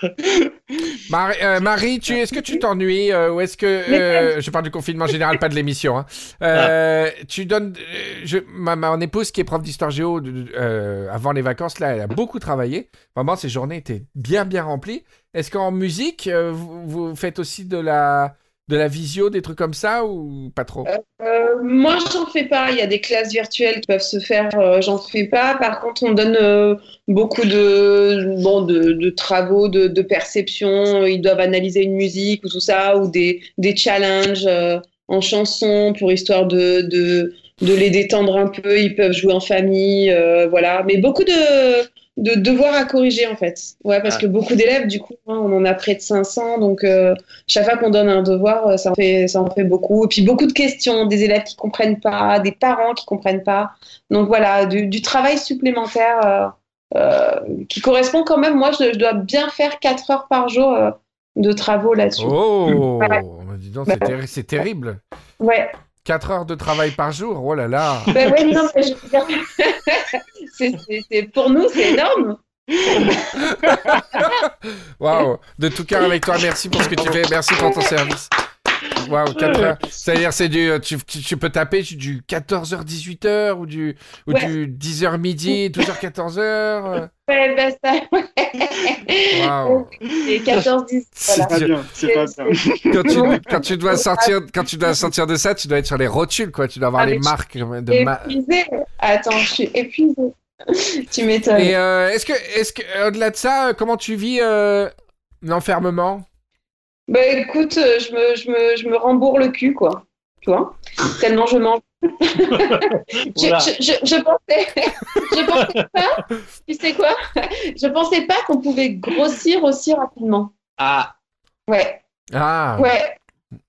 Marie, euh, Marie, tu, est-ce que tu t'ennuies euh, ou est-ce que euh, je parle du confinement général, pas de l'émission. Hein. Euh, Tu donnes, euh, je, ma, ma- mon épouse qui est prof d'histoire géo euh, avant les vacances là, elle a beaucoup travaillé. Vraiment, ses journées étaient bien bien remplies. Est-ce qu'en musique, euh, vous, vous faites aussi de la de la visio, des trucs comme ça ou pas trop? Euh, moi, j'en fais pas. Il y a des classes virtuelles qui peuvent se faire. euh, j'en fais pas. Par contre, on donne euh, beaucoup de, bon, de, de travaux, de, de perception. Ils doivent analyser une musique ou tout ça, ou des, des challenges euh, en chanson pour histoire de, de, de les détendre un peu. Ils peuvent jouer en famille, euh, voilà. Mais beaucoup de, de devoirs à corriger en fait. Ouais, parce Ah. que beaucoup d'élèves, du coup, hein, on en a près de 500, donc. euh, chaque fois qu'on donne un devoir, euh, ça en fait, ça en fait beaucoup. Et puis beaucoup de questions, des élèves qui comprennent pas, des parents qui comprennent pas. Donc voilà, du, du travail supplémentaire euh, euh, qui correspond quand même. Moi, je, je dois bien faire 4 heures par jour de travaux là-dessus. Oh, Ouais. bah, dis donc, c'est Bah. terri- c'est terrible. Ouais. 4 heures de travail par jour, oh là là. Ben ouais, non, mais je veux dire, c'est, c'est- c'est- pour nous, c'est énorme. Waouh, de tout cœur avec toi, merci pour ce que tu fais, merci pour ton service. Waouh, 4 heures. C'est-à-dire, c'est du, tu, tu, tu peux taper du 14h, 18h ou du, ou Ouais. du 10h midi, 12h, 14h. Ouais, ben ça, Waouh. c'est 14-10. C'est Voilà. pas bien, c'est pas bien. Quand tu, quand tu dois sortir, quand tu dois sortir de ça, tu dois être sur les rotules, quoi. Tu dois avoir Ah, les marques de ma... Épuisée. Attends, je suis épuisée. tu m'étonnes. Et euh, est-ce que, est-ce que, au-delà de ça, euh, comment tu vis euh, l'enfermement? Bah écoute, euh, je me, je, me, je me rembourre le cul, quoi. Tu vois? Tellement je mange. je, je, je, je pensais, je pensais pas, tu sais quoi? Je pensais pas qu'on pouvait grossir aussi rapidement. Ah, Ouais, Ah, ouais.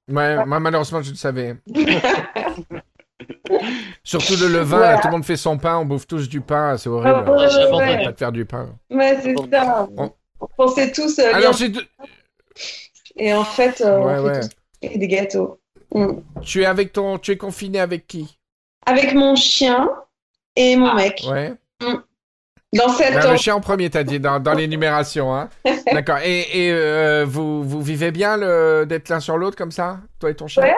ouais, moi malheureusement je le savais. Surtout le levain, Voilà. là, tout le monde fait son pain, on bouffe tous du pain, c'est horrible. Ah, ouais, ouais. Pas de faire du pain. Ouais, c'est ça. On- On pensait tous euh, Alors j'ai deux- et en fait, euh, Ouais, on fait ouais. tous des gâteaux. Mm. tu es avec ton, tu es confiné avec qui? Avec mon chien et mon mec. Ouais. Dans cette Ben, le chien en premier, t'as dit dans, dans l'énumération, hein. D'accord. Et, et euh, vous, vous vivez bien le d'être l'un sur l'autre comme ça, toi et ton chien? Ouais.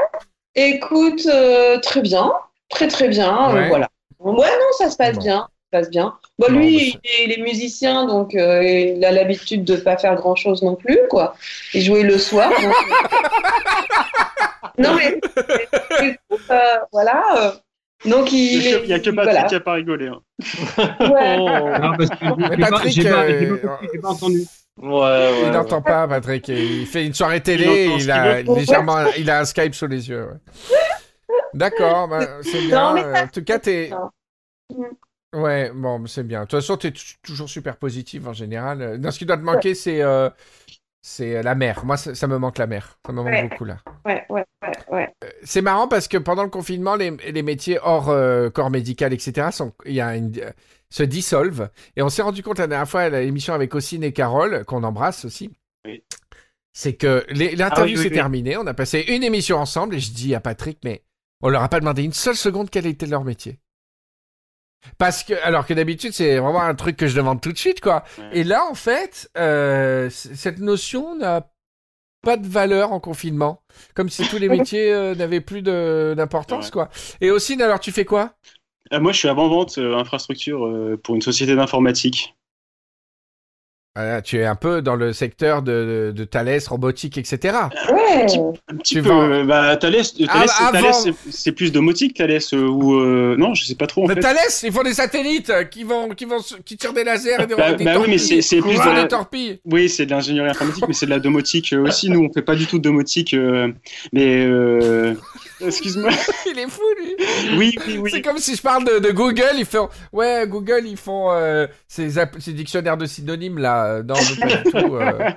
Écoute, euh, très bien, très très bien, Ouais. voilà. Ouais, non, ça se passe Bon. bien, passe bien. Bon, lui, il, est, il est musicien, donc euh, il a l'habitude de pas faire grand chose non plus, quoi. Il jouait le soir. donc- non mais, mais, euh, voilà. euh, donc il, Il n'y a, que- il y a que Patrick voilà. qui a pas rigolé. hein. Ouais. oh. Non, parce que Mais j'ai pas- Patrick, j'ai pas, euh, j'ai pas compris, j'ai pas entendu. Ouais, ouais. Il ouais. n'entend pas, Patrick. Il fait une soirée télé, Il a légèrement, il a un Skype sous les yeux. ouais. D'accord, bah, c'est bien. Non, Euh, ça- en tout cas, t'es. Ouais, bon, c'est bien. De toute façon, t'es t- toujours super positif en général. Euh, Non, ce qui doit te manquer, c'est euh, c'est la mer. Moi, ça, ça me manque la mer. Ça me manque Ouais. beaucoup là. Ouais, ouais, ouais, ouais. C'est marrant parce que pendant le confinement, les, les métiers hors euh, corps médical, etc., sont, il y a une, euh, se dissolvent. Et on s'est rendu compte la dernière fois à l'émission avec Ossine et Carole, qu'on embrasse aussi. Oui. C'est que l'interview Ah oui, oui, s'est oui. terminée. On a passé une émission ensemble et je dis à Patrick, mais on leur a pas demandé une seule seconde quel était leur métier. Parce que, alors que d'habitude, c'est vraiment un truc que je demande tout de suite, quoi. Ouais. Et là, en fait, euh, cette notion n'a pas de valeur en confinement. Comme si tous les métiers euh, n'avaient plus d'importance, Ouais. quoi. Et aussi, alors, tu fais quoi? Euh, moi, je suis avant-vente euh, infrastructure euh, pour une société d'informatique. Ah, tu es un peu dans le secteur de, de Thales, robotique, etc. Ouais. Un petit Tu peu. vends- euh, Bah, Thalès, Thalès, Ah, avant- c'est- plus domotique, Thalès, euh, ou euh, non, je sais pas trop en Mais fait. Thales, ils font des satellites euh, qui vont, qui vont, qui tirent des lasers et des, Bah- des bah oui, mais torpilles. c'est- plus Ils de font la- des torpilles. Oui, c'est de l'ingénierie informatique, mais c'est de la domotique euh, aussi. Nous, on fait pas du tout de domotique, euh, mais euh, excuse-moi. Il est fou, lui. Oui, oui, oui. C'est comme si je parle de, de Google, ils font ouais Google ils font euh, ces, dictionnaires de synonymes là non mais pas du tout euh.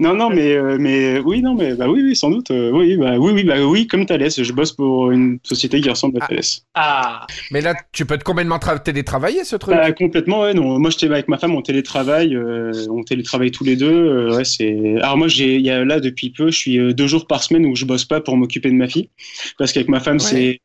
Non, non, mais, euh, mais oui, non, mais bah oui, oui, sans doute. euh, oui, bah oui, oui, bah oui, comme Thalès. Je bosse pour une société qui ressemble à Ah. Thalès. Ah, mais là tu peux te complètement tra- télétravailler ce truc? Bah, complètement, ouais. Non, moi, j'étais avec ma femme, on télétravaille, euh, on télétravaille tous les deux. euh, ouais, c'est. Alors moi, j'ai, il y a là depuis peu, je suis deux jours par semaine où je bosse pas pour m'occuper de ma fille, parce qu'avec ma femme, c'est,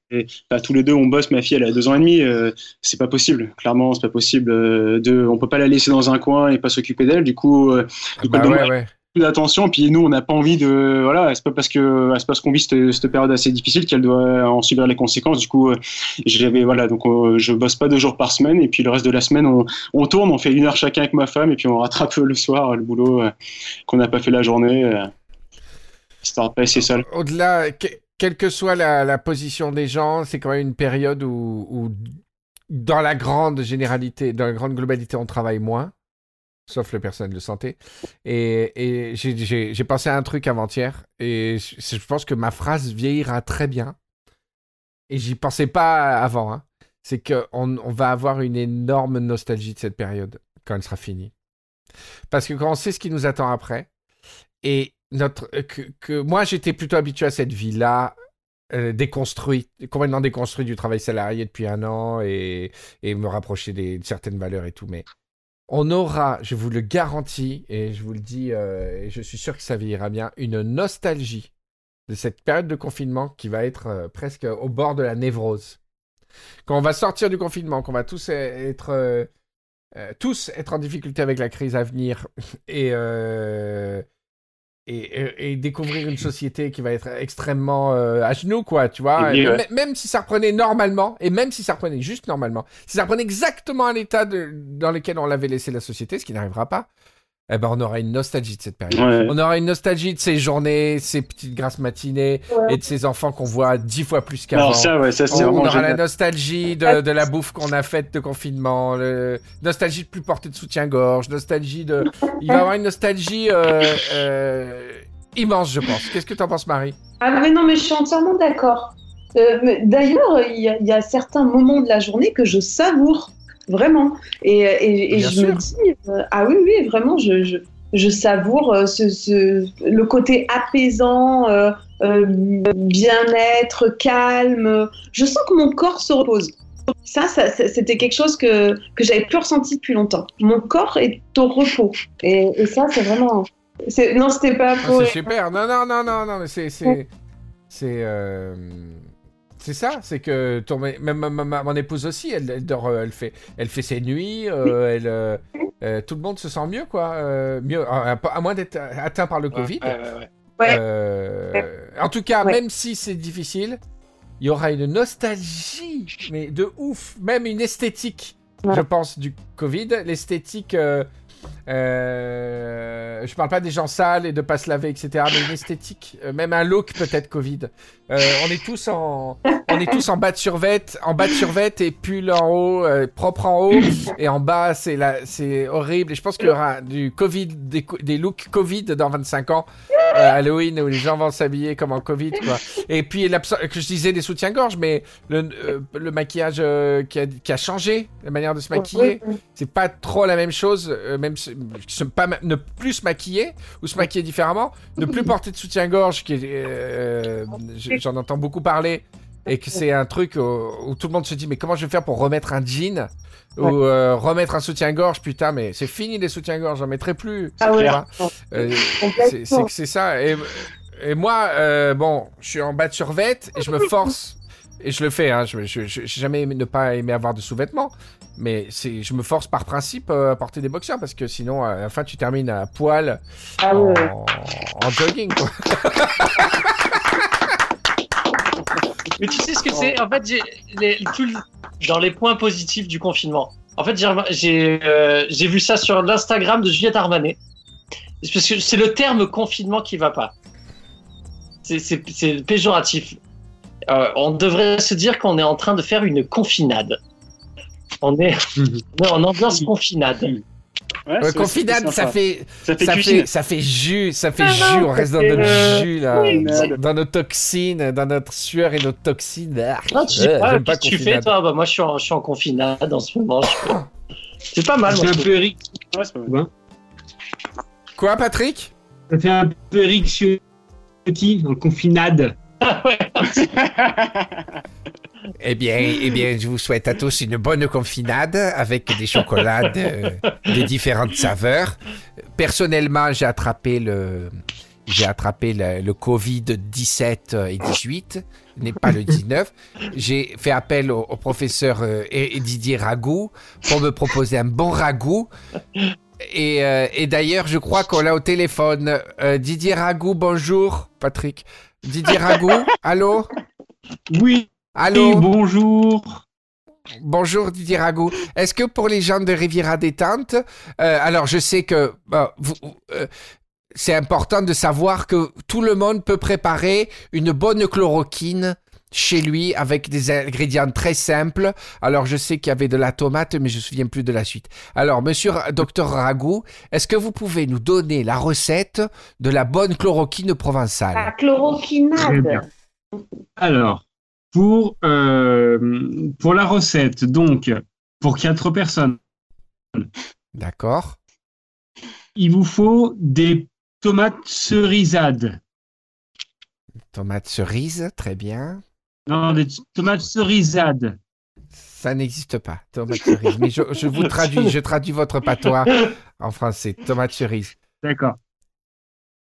bah, tous les deux, on bosse. Ma fille, elle a deux ans et demi. euh, c'est pas possible. Clairement, c'est pas possible. euh, de, on peut pas la laisser dans un coin et pas s'occuper d'elle. Du coup, euh, du coup, bah ouais ouais beaucoup d'attention. Puis nous, on n'a pas envie de, voilà, c'est pas parce que, c'est parce qu'on vit cette, cette période assez difficile qu'elle doit en subir les conséquences. Du coup, euh, j'avais, voilà, donc euh, je bosse pas deux jours par semaine et puis le reste de la semaine, on, on tourne, on fait une heure chacun avec ma femme et puis on rattrape le soir le boulot euh, qu'on n'a pas fait la journée. Histoire de pas essayer seul. au-delà quelle que soit la, position des gens c'est quand même une période où, dans la grande généralité dans la grande globalité on travaille moins sauf le personnel de santé et, j'ai- pensé à un truc avant-hier et je, pense que ma phrase vieillira très bien et j'y pensais pas avant hein. c'est qu'on on va avoir une énorme nostalgie de cette période quand elle sera finie. Parce que quand on sait ce qui nous attend après, et notre, euh, que, moi j'étais plutôt habitué à cette vie-là, euh, déconstruite, complètement déconstruite du travail salarié depuis un an et, et me rapprocher des, de certaines valeurs et tout, mais on aura, je vous le garantis, et je vous le dis, euh, et je suis sûr que ça vieillira bien, une nostalgie de cette période de confinement qui va être euh, presque au bord de la névrose. Quand on va sortir du confinement, qu'on va tous e- être, tous être en difficulté avec la crise à venir et, et, découvrir une société qui va être extrêmement euh, à genoux, quoi, tu vois. Ouais. Même si ça reprenait normalement, et même si ça reprenait juste normalement, si ça reprenait exactement à l'état dans lequel on l'avait laissé la société, ce qui n'arrivera pas, eh ben on aura une nostalgie de cette période. Ouais. On aura une nostalgie de ces journées, ces petites grasses matinées Ouais. et de ces enfants qu'on voit dix fois plus qu'avant. Alors ça, ouais, ça c'est On, aura la nostalgie de, de la bouffe qu'on a faite de confinement, le- nostalgie de plus porter de soutien-gorge, nostalgie de... Il va y avoir une nostalgie euh, euh, immense, je pense. Qu'est-ce que t'en penses, Marie? Ah mais non, mais je suis entièrement d'accord. Euh, D'ailleurs, il y, a- il y a certains moments de la journée que je savoure, vraiment. Et, et- je sûr. me dis, euh, ah oui, oui, vraiment, je, je, je savoure euh, ce, ce- le côté apaisant, euh, euh, bien-être, calme. Je sens que mon corps se repose. Ça, ça, c'était quelque chose que, que j'avais plus ressenti depuis longtemps. Mon corps est au repos. Et, et ça, c'est vraiment... Non, c'était pas Ah. C'est super. Non, non, non, non, non, mais c'est... C'est... C'est... ça, c'est que ton, même ma, ma- ma- mon épouse aussi, elle, elle dort, euh, elle fait, elle fait ses nuits, euh, elle, euh, euh, tout le monde se sent mieux, quoi, euh, mieux, à, à moins d'être atteint par le Covid. Ouais, ouais, ouais. Ouais. Euh, en tout cas, Ouais. même si c'est difficile, il y aura une nostalgie, mais de ouf, même une esthétique, Ouais. je pense, du Covid. L'esthétique, euh, je parle pas des gens sales et de pas se laver, etc., mais une esthétique, euh, même un look peut-être Covid. Euh, on est tous en, on est tous en bas de survêt, en bas de survêt et pull en haut, euh, propre en haut, et en bas c'est la, c'est horrible. Et je pense qu'il y aura du Covid, des, co- des looks Covid dans 25 ans, euh, Halloween où les gens vont s'habiller comme en Covid, quoi. Et puis que je disais des soutiens-gorge, mais le, euh, le maquillage euh, qui, a, qui a changé, la manière de se maquiller, c'est pas trop la même chose, même se, se- pas, ma- ne plus se maquiller ou se maquiller différemment, ne plus porter de soutien-gorge, qui je- j'en entends beaucoup parler, et que c'est un truc où, où tout le monde se dit mais comment je vais faire pour remettre un jean ou euh, remettre un soutien-gorge, putain mais c'est fini les soutiens-gorge, j'en mettrai plus. Ah ouais. Euh, c'est- c'est que c'est ça. Et, et moi, euh, bon, je suis en bas de survêt et je me force. Et je le fais, hein, je je- je- j'ai jamais aimé ne pas aimer avoir de sous-vêtements. Mais c'est, je me force par principe euh, à porter des boxers parce que sinon, à la fin, tu termines à poil Ah en, ouais. en jogging. Quoi. Mais tu sais ce que c'est? En fait, j'ai les- tout dans les points positifs du confinement. En fait, j'ai euh, vu ça sur l'Instagram de Juliette Armanet. C'est Parce que c'est le terme confinement qui va pas. C'est- péjoratif. Euh, on devrait se dire qu'on est en train de faire une confinade. On est, on est en ambiance confinade. Ouais, Euh, c'est- confinade, c'est ça fait, ça fait ça cuisine. fait, ça fait jus, ça fait Ah jus. non, On reste dans notre euh, jus là, oui, dans, nos toxines, dans notre sueur et nos toxines. Ah, Non, tu sais euh, pas, que tu fais toi bah, Moi, je suis, en, je suis en confinade en ce moment. je- C'est pas mal. Je un peu Eric. Ouais, c'est pas mal. Quoi, Patrick Ça fait un peu Eric Ciotti en confinade. Eh bien, eh bien, je vous souhaite à tous une bonne confinade avec des chocolats de, des différentes saveurs. Personnellement, j'ai attrapé le, j'ai attrapé le, Covid 17 et 18, n'est pas le 19. J'ai fait appel au, professeur euh, Didier Ragout pour me proposer un bon ragoût. Et, euh, d'ailleurs, je crois qu'on l'a au téléphone. Euh, Didier Ragout, bonjour, Patrick. Didier Ragout, allô? Oui, Allô bonjour. Bonjour Didier Ragout. Est-ce que pour les gens de Riviera Détente, euh, alors je sais que bah, vous- euh, c'est important de savoir que tout le monde peut préparer une bonne chloroquine chez lui avec des ingrédients très simples. Alors je sais qu'il y avait de la tomate, mais je me souviens plus de la suite. Alors Monsieur Docteur Ragout, est-ce que vous pouvez nous donner la recette de la bonne chloroquine La provençale Très bien. chloroquinade. Alors, pour, euh, pour la recette, donc, pour quatre personnes, D'accord. il vous faut des tomates cerisades. Tomate cerise, très bien. Non, des tomates cerisades. Ça n'existe pas, tomate cerise. Mais je, je vous traduis, je traduis votre patois en français. Tomate cerise. D'accord.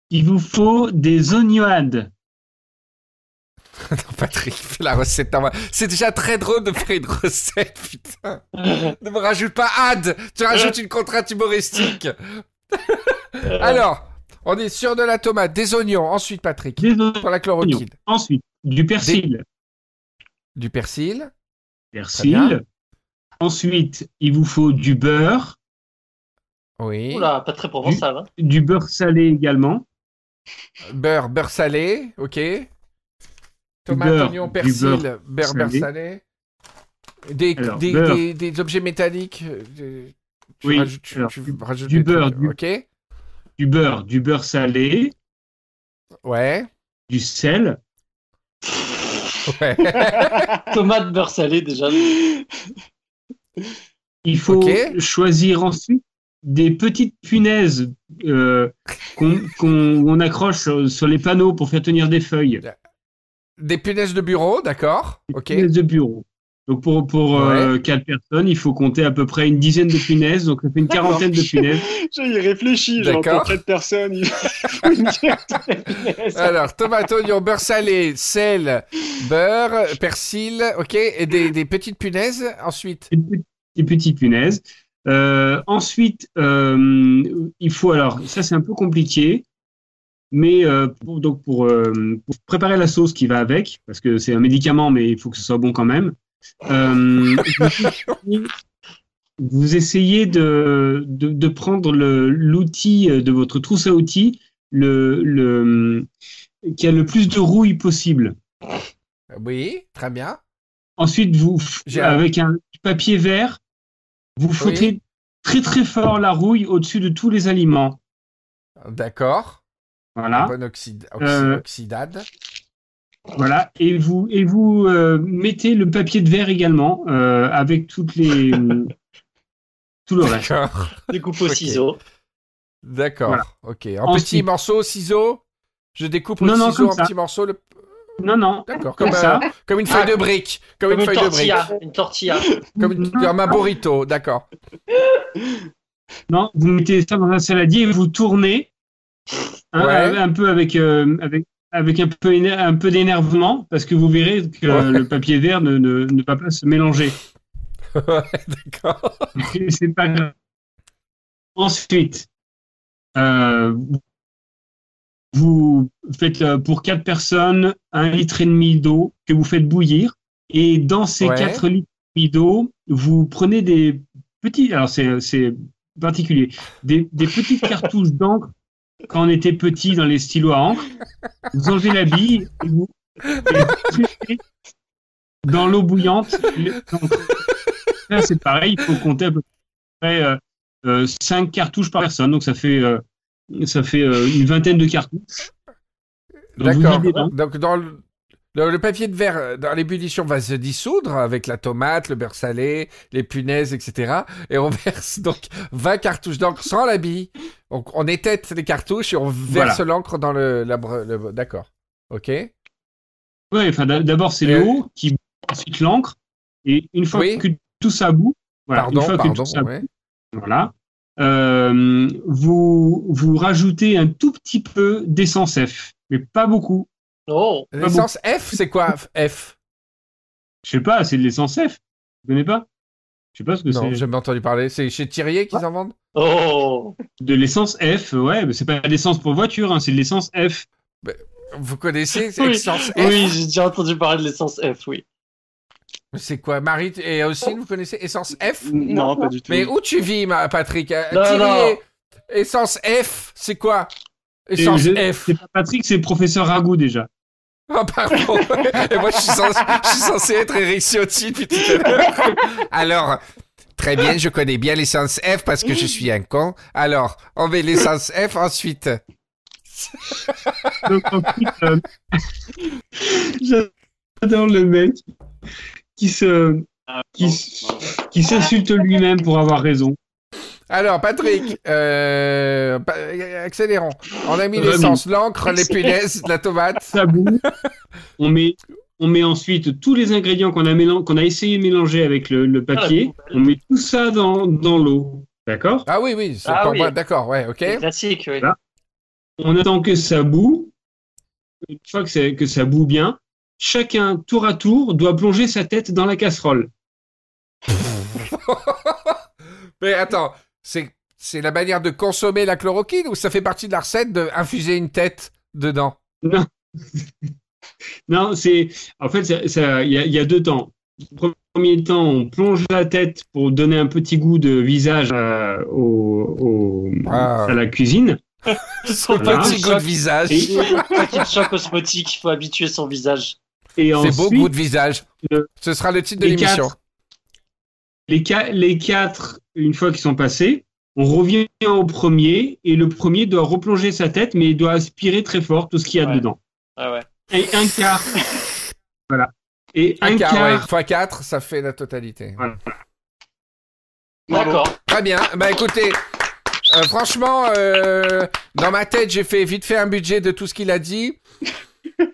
Il vous faut des oignons. Non, Patrick, fais la recette. C'est déjà très drôle de faire une recette, putain. Ne me rajoute pas ad. Tu rajoutes une contrainte humoristique. Alors, on est sur de la tomate, des oignons. Ensuite, Patrick, Des pour la chloroquine. Ensuite, du persil. Du persil. Persil. Ensuite, il vous faut du beurre, Oui. Oula, pas très provençal. Hein. du beurre salé également. Beurre, beurre salé. Ok. Tomate, beurre, oignon, persil, beurre beurre, beurre salé. salé. Des, Alors, des, beurre. des, des objets métalliques. des- tu Oui, rajoutes- tu- alors, tu du- rajoutes du des beurre, du- Ok. Du beurre, du beurre salé, Ouais. du sel. Ouais. Tomate beurre salé déjà. Il faut choisir ensuite des petites punaises euh, qu'on qu'on- on accroche sur, sur les panneaux pour faire tenir des feuilles. Des punaises de bureau, d'accord. Des Ok. punaises de bureau. Donc pour, pour euh, quatre personnes, il faut compter à peu près une dizaine de punaises, donc ça fait une quarantaine de punaises. J'ai réfléchi, j'ai D'accord. rencontré de personnes. il faut. Alors, tomate, oignon, beurre salé, sel, beurre, persil, ok, et des, des petites punaises. Ensuite, Des petites- des petites punaises. Euh, ensuite, euh, il faut alors, ça c'est un peu compliqué, mais euh, pour, donc pour, euh, pour préparer la sauce qui va avec, parce que c'est un médicament, mais il faut que ce soit bon quand même. euh, vous, essayez de, de, de prendre l'outil de votre trousse à outils, le, le, qui a le plus de rouille possible. oui, très bien. Ensuite, vous, avec un papier vert, vous frottez très très fort la rouille au-dessus de tous les aliments. D'accord. Voilà, Bonne oxyd- oxy- Euh, oxydade. voilà. Et vous et vous euh, mettez le papier de verre également euh, avec toutes les tout le reste. D'accord. Découpe au Ok. ciseau. D'accord. Voilà. Ok. En Ensuite- petits morceaux, ciseaux. Je découpe le Non, non, ciseau en morceaux. Le... Non non. D'accord. Comme Comme, ça. un- comme une feuille Ah. de brique. Comme, Comme une une feuille de brique. tortilla. Une tortilla. Comme, une- comme un burrito. D'accord. Non, vous mettez ça dans un saladier et vous tournez hein, Ouais. un peu avec avec avec un peu un peu d'énervement parce que vous verrez que Ouais. le papier vert ne, ne, ne va pas se mélanger. ouais, d'accord. c'est pas grave. Ensuite, euh, vous faites euh, pour quatre personnes un litre et demi d'eau que vous faites bouillir. Et dans ces Ouais. quatre litres et demi d'eau, vous prenez des petits, alors c'est c'est particulier, des, des petites cartouches d'encre quand on était petit dans les stylos à encre. Vous enlevez la bille et vous, et vous dans l'eau bouillante. Là, c'est pareil, il faut compter à peu près euh, euh, 5 cartouches par personne, donc ça fait, euh, ça fait euh, une vingtaine de cartouches. D'accord. videz dedans. Donc dans le, le- le papier de verre euh, dans l'ébullition va se dissoudre avec la tomate, le beurre salé, les punaises, etc. Et on verse donc 20 cartouches d'encre sans la bille. Donc on étête les cartouches et on verse l'encre dans le, D'accord. Ok. Ouais, enfin, d'a- d'abord, c'est l'eau qui ensuite l'encre. Et une fois Oui. que tout ça bout, voilà, pardon, une fois que pardon. tout ça ouais. bout, voilà, euh, vous, vous rajoutez un tout petit peu d'essence F, mais pas beaucoup. Oh, L'essence F, c'est quoi F? Je sais pas, c'est de l'essence F. Vous connaissez pas? Je sais pas ce que Non, c'est. j'ai jamais entendu parler. C'est chez Thirier qu'ils en vendent? Oh. De l'essence F, ouais, mais c'est pas de l'essence pour voiture, hein, c'est de l'essence F. Vous connaissez Oui. Essence F? Oui, j'ai déjà entendu parler de l'essence F, oui. C'est quoi Marie et aussi vous connaissez Essence F? Non, pas du tout. Mais où tu vis, Patrick? Euh, Non, non. Essence F, c'est quoi? Essence je- F. C'est pas Patrick, c'est professeur Ragout déjà. Ah, pardon. Et moi, je suis, censé, je suis censé être Eric Ciotti depuis tout à l'heure. Alors, très bien, je connais bien l'essence F parce que je suis un con. Alors, on met l'essence F ensuite. Euh, J'adore le mec qui se qui, qui s'insulte lui-même pour avoir raison. Alors, Patrick, euh, pa- accélérons. On a mis l'essence, l'encre, les punaises, la tomate. Ça bout. on met on met ensuite tous les ingrédients qu'on a mélan- qu'on a essayé de mélanger avec le, le papier. Ah, on met tout ça dans, dans l'eau. D'accord? Ah oui, oui, Ah oui. D'accord, ouais, ok. Classique, oui. On attend que ça boue. Une fois que, c'est- que ça boue bien, chacun tour à tour doit plonger sa tête dans la casserole. Mais attends, c'est c'est la manière de consommer la chloroquine ou ça fait partie de la recette d'infuser une tête dedans? Non, c'est en fait ça- ça- il y, a- il y a deux temps. Le premier temps, on plonge la tête pour donner un petit goût de visage euh, au, au- Ah. à la cuisine. Son Voilà. petit goût de visage. Et- Petite choc osmotique, il faut habituer son visage. Et C'est beau goût de visage. le- Ce sera le titre de les l'émission. quatre, les, ca- les quatre, une fois qu'ils sont passés, on revient au premier et le premier doit replonger sa tête, mais il doit aspirer très fort tout ce qu'il y a Ouais. dedans. Ah ouais. Et un quart. voilà. Et Un un, quart, quart. ouais. Fois 4, ça fait la totalité. Voilà. D'accord. Très bien. Bah écoutez, euh, franchement, euh, dans ma tête, j'ai fait vite fait un budget de tout ce qu'il a dit.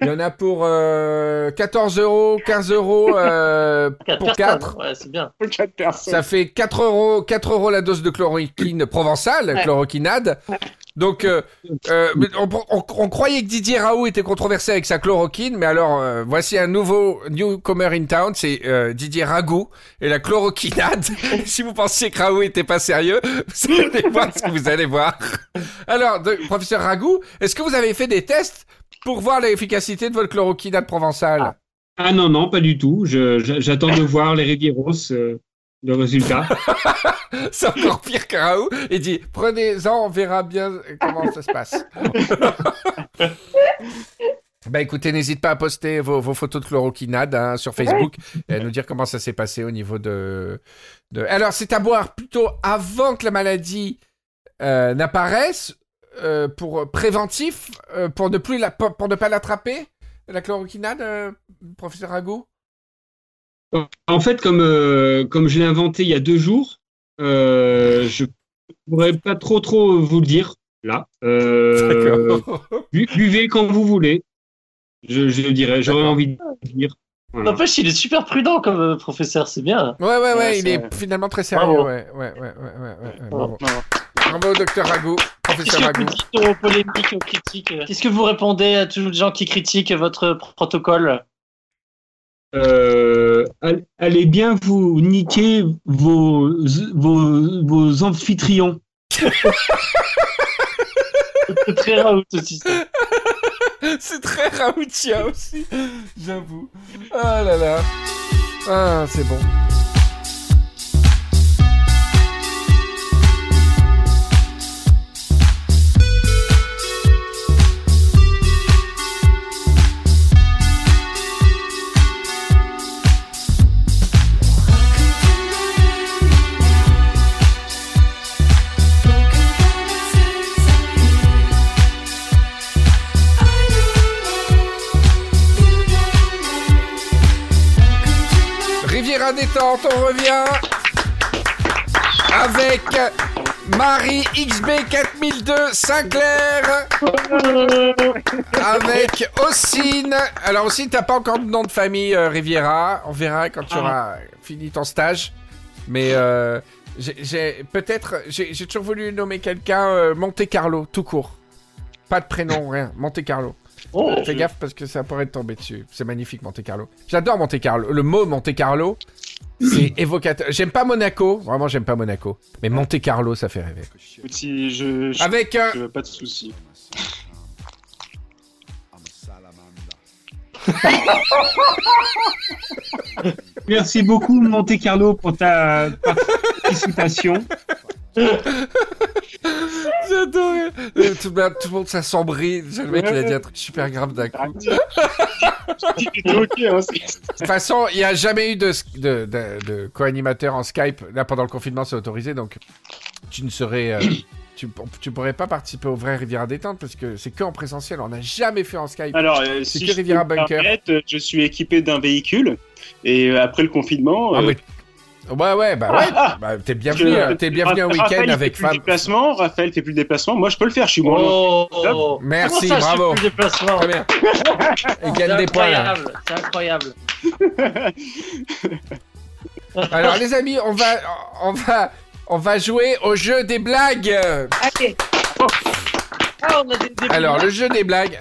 Il y en a pour euh, 14 euros, 15 euros euh, pour personnes. 4. Ouais, c'est bien. Quatre personnes. Ça fait 4 euros, 4 euros la dose de chloroquine provençale, Ouais. chloroquinade. Donc, euh, euh, on, on- on croyait que Didier Raoult était controversé avec sa chloroquine, mais alors euh, voici un nouveau newcomer in town, c'est euh, Didier Ragout et la chloroquinade. si vous pensiez que Raoult était pas sérieux, vous allez voir ce que vous allez voir. Alors, de- professeur Ragout, est-ce que vous avez fait des tests pour voir l'efficacité de votre chloroquinade provençale? Ah non, non, pas du tout. J'attends de voir les Rivieros, euh, le résultat. C'est encore pire que Raoult. Il dit prenez-en, on verra bien comment ça se passe. bah écoutez, n'hésite pas à poster vos, vos photos de chloroquinade hein, sur Facebook et à nous dire comment ça s'est passé au niveau de. de... Alors, c'est à boire plutôt avant que la maladie euh, n'apparaisse, euh, pour préventif, euh, pour ne plus la, pour ne pas l'attraper, la chloroquinade, euh, professeur Ragout En fait, comme, euh, comme je l'ai inventé il y a deux jours, euh, je pourrais pas trop trop vous le dire là. Euh, bu- buvez quand vous voulez. Je, je dirais, j'aurais envie de dire. Voilà. N'empêche, il est super prudent comme euh, professeur, c'est bien. Ouais, ouais, ouais, Ouais, il est finalement très sérieux. Bravo. Ouais, ouais, ouais, ouais, ouais, ouais, ouais, bravo. Non. Bravo, docteur Qu'est-ce professeur aux polémiques, aux critiques euh, Qu'est-ce que vous répondez à tous les gens qui critiquent votre protocole? Euh, all- allez bien vous niquer vos, vos, vos amphitryons. C'est très raoult aussi. ça. C'est très Raoutien aussi, j'avoue. Ah là là. Ah, c'est bon. Détente, on revient avec Marie XB 4002 Sinclair, avec Ossine. Alors Ossine, t'as pas encore de nom de famille euh, Riviera. On verra quand tu Ah. auras fini ton stage. Mais euh, j'ai- peut-être, j'ai j'ai toujours voulu nommer quelqu'un euh, Monte Carlo, tout court. Pas de prénom, rien. Monte Carlo. Oh, Fais gaffe parce que ça pourrait te tomber dessus. C'est magnifique, Monte Carlo. J'adore Monte Carlo. Le mot Monte Carlo, c'est évocateur. J'aime pas Monaco. Vraiment, j'aime pas Monaco. Mais Monte Carlo, ça fait rêver. Je, je, Avec un. je- pas de soucis. Merci beaucoup, Monte Carlo, pour ta participation. J'adore. Euh, Tout, le- tout le monde s'assombrit. Le mec, il a dit un truc super grave d'un coup. Hein, De toute façon, il n'y a jamais eu de, de, de, de co-animateur en Skype. Là, pendant le confinement, c'est autorisé, donc tu ne serais. euh, tu, tu pourrais pas participer au vrai Riviera Détente parce que c'est que en présentiel. On n'a jamais fait en Skype. Alors, euh, C'est si que je Riviera Bunker. permettre, euh, je suis équipé d'un véhicule et euh, après le confinement, Ah, euh, mais- Ouais, ouais, bah ouais. Bah, t'es bienvenu, je- t'es bienvenu un Raphaël, week-end il fait avec plus femme. déplacement, Raphaël fait plus le déplacement. Moi, je peux le faire. Je suis loin. Oh, Merci, Comment ça, je bravo. fais plus de déplacement Très bien. Il C'est gagne des points là. c'est incroyable. Alors les amis, on va, on va, on va jouer au jeu des blagues. Allez, Ah, on a des, des Alors le jeu des blagues.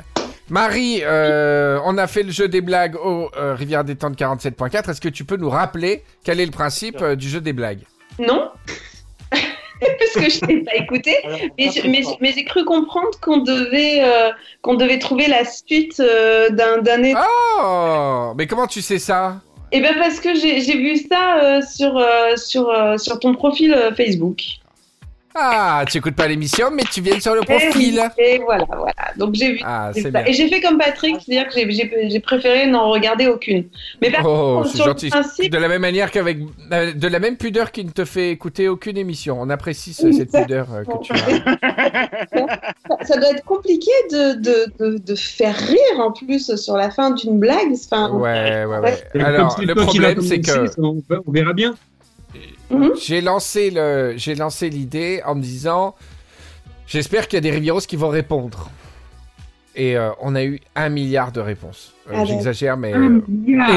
Marie, euh, on a fait le jeu des blagues au euh, Rivière Détente 47.4. Est-ce que tu peux nous rappeler quel est le principe euh, du jeu des blagues? Non Parce que je t'ai pas écouté. Alors, Mais, je- mais, mais j'ai cru comprendre qu'on devait, euh, qu'on devait trouver la suite euh, d'un d'un Oh, mais comment tu sais ça? Eh bien parce que j'ai j'ai vu ça euh, sur, euh, sur, euh, sur ton profil euh, Facebook. Ah, tu écoutes pas l'émission, mais tu viens sur le profil. Et voilà, voilà. Donc j'ai vu Ah, ça. bien. Et j'ai fait comme Patrick, c'est-à-dire que j'ai- j'ai j'ai préféré n'en regarder aucune. Mais par Oh, contre, c'est sur le gentil. principe, De la même manière qu'avec, euh, de la même pudeur qui ne te fait écouter aucune émission. On apprécie ce- cette pudeur euh, que tu as. ça, ça doit être compliqué de, de, de, de faire rire en plus sur la fin d'une blague. Enfin, Ouais, ouais, ouais. Alors, le problème, c'est que on verra bien. Mhm. j'ai lancé le, j'ai lancé l'idée en me disant, j'espère qu'il y a des Rivieros qui vont répondre. Et euh, on a eu un milliard de réponses. Euh, Ah, J'exagère, mais euh,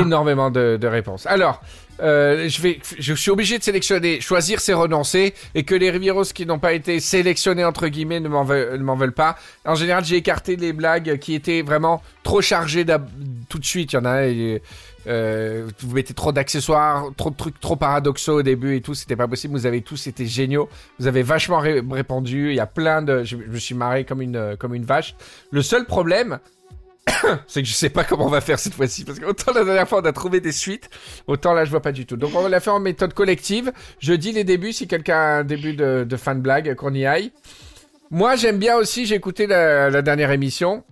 énormément de, de réponses. Alors, je vais, je suis obligé de sélectionner. Choisir, c'est renoncer, et que les Rivieros qui n'ont pas été sélectionnés entre guillemets ne m'en veulent, pas. En général, j'ai écarté les blagues qui étaient vraiment trop chargées tout de suite. Il y en a. et, euh, vous mettez trop d'accessoires, trop de trucs trop paradoxaux au début et tout, c'était pas possible. Vous avez tous été géniaux. Vous avez vachement ré- répondu. Il y a plein de. Je, me suis marré comme une, euh, comme une vache. Le seul problème, c'est que je sais pas comment on va faire cette fois-ci. Parce que autant la dernière fois on a trouvé des suites, autant là je vois pas du tout. Donc on l'a fait en méthode collective. Je dis les débuts si quelqu'un a un début de, de de blague, qu'on y aille. Moi j'aime bien aussi, j'ai écouté la dernière émission.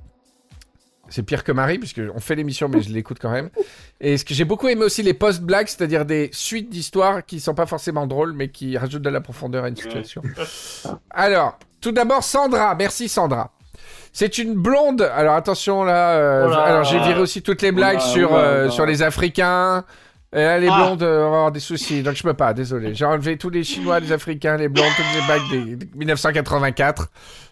C'est pire que Marie, puisque on fait l'émission, mais je l'écoute quand même. Et ce que j'ai beaucoup aimé aussi, les post-blagues, c'est-à-dire des suites d'histoires qui sont pas forcément drôles, mais qui rajoutent de la profondeur à une situation. Alors, tout d'abord, Sandra. Merci, Sandra. C'est une blonde. Alors attention là. euh, Oh là. alors j'ai viré aussi toutes les blagues là, sur oh là euh, sur les Africains. Et là, les Ah. blondes, euh, on va avoir des soucis. Donc je peux pas. Désolé. J'ai enlevé tous les Chinois, les Africains, les blondes, toutes les blagues des, des 1984.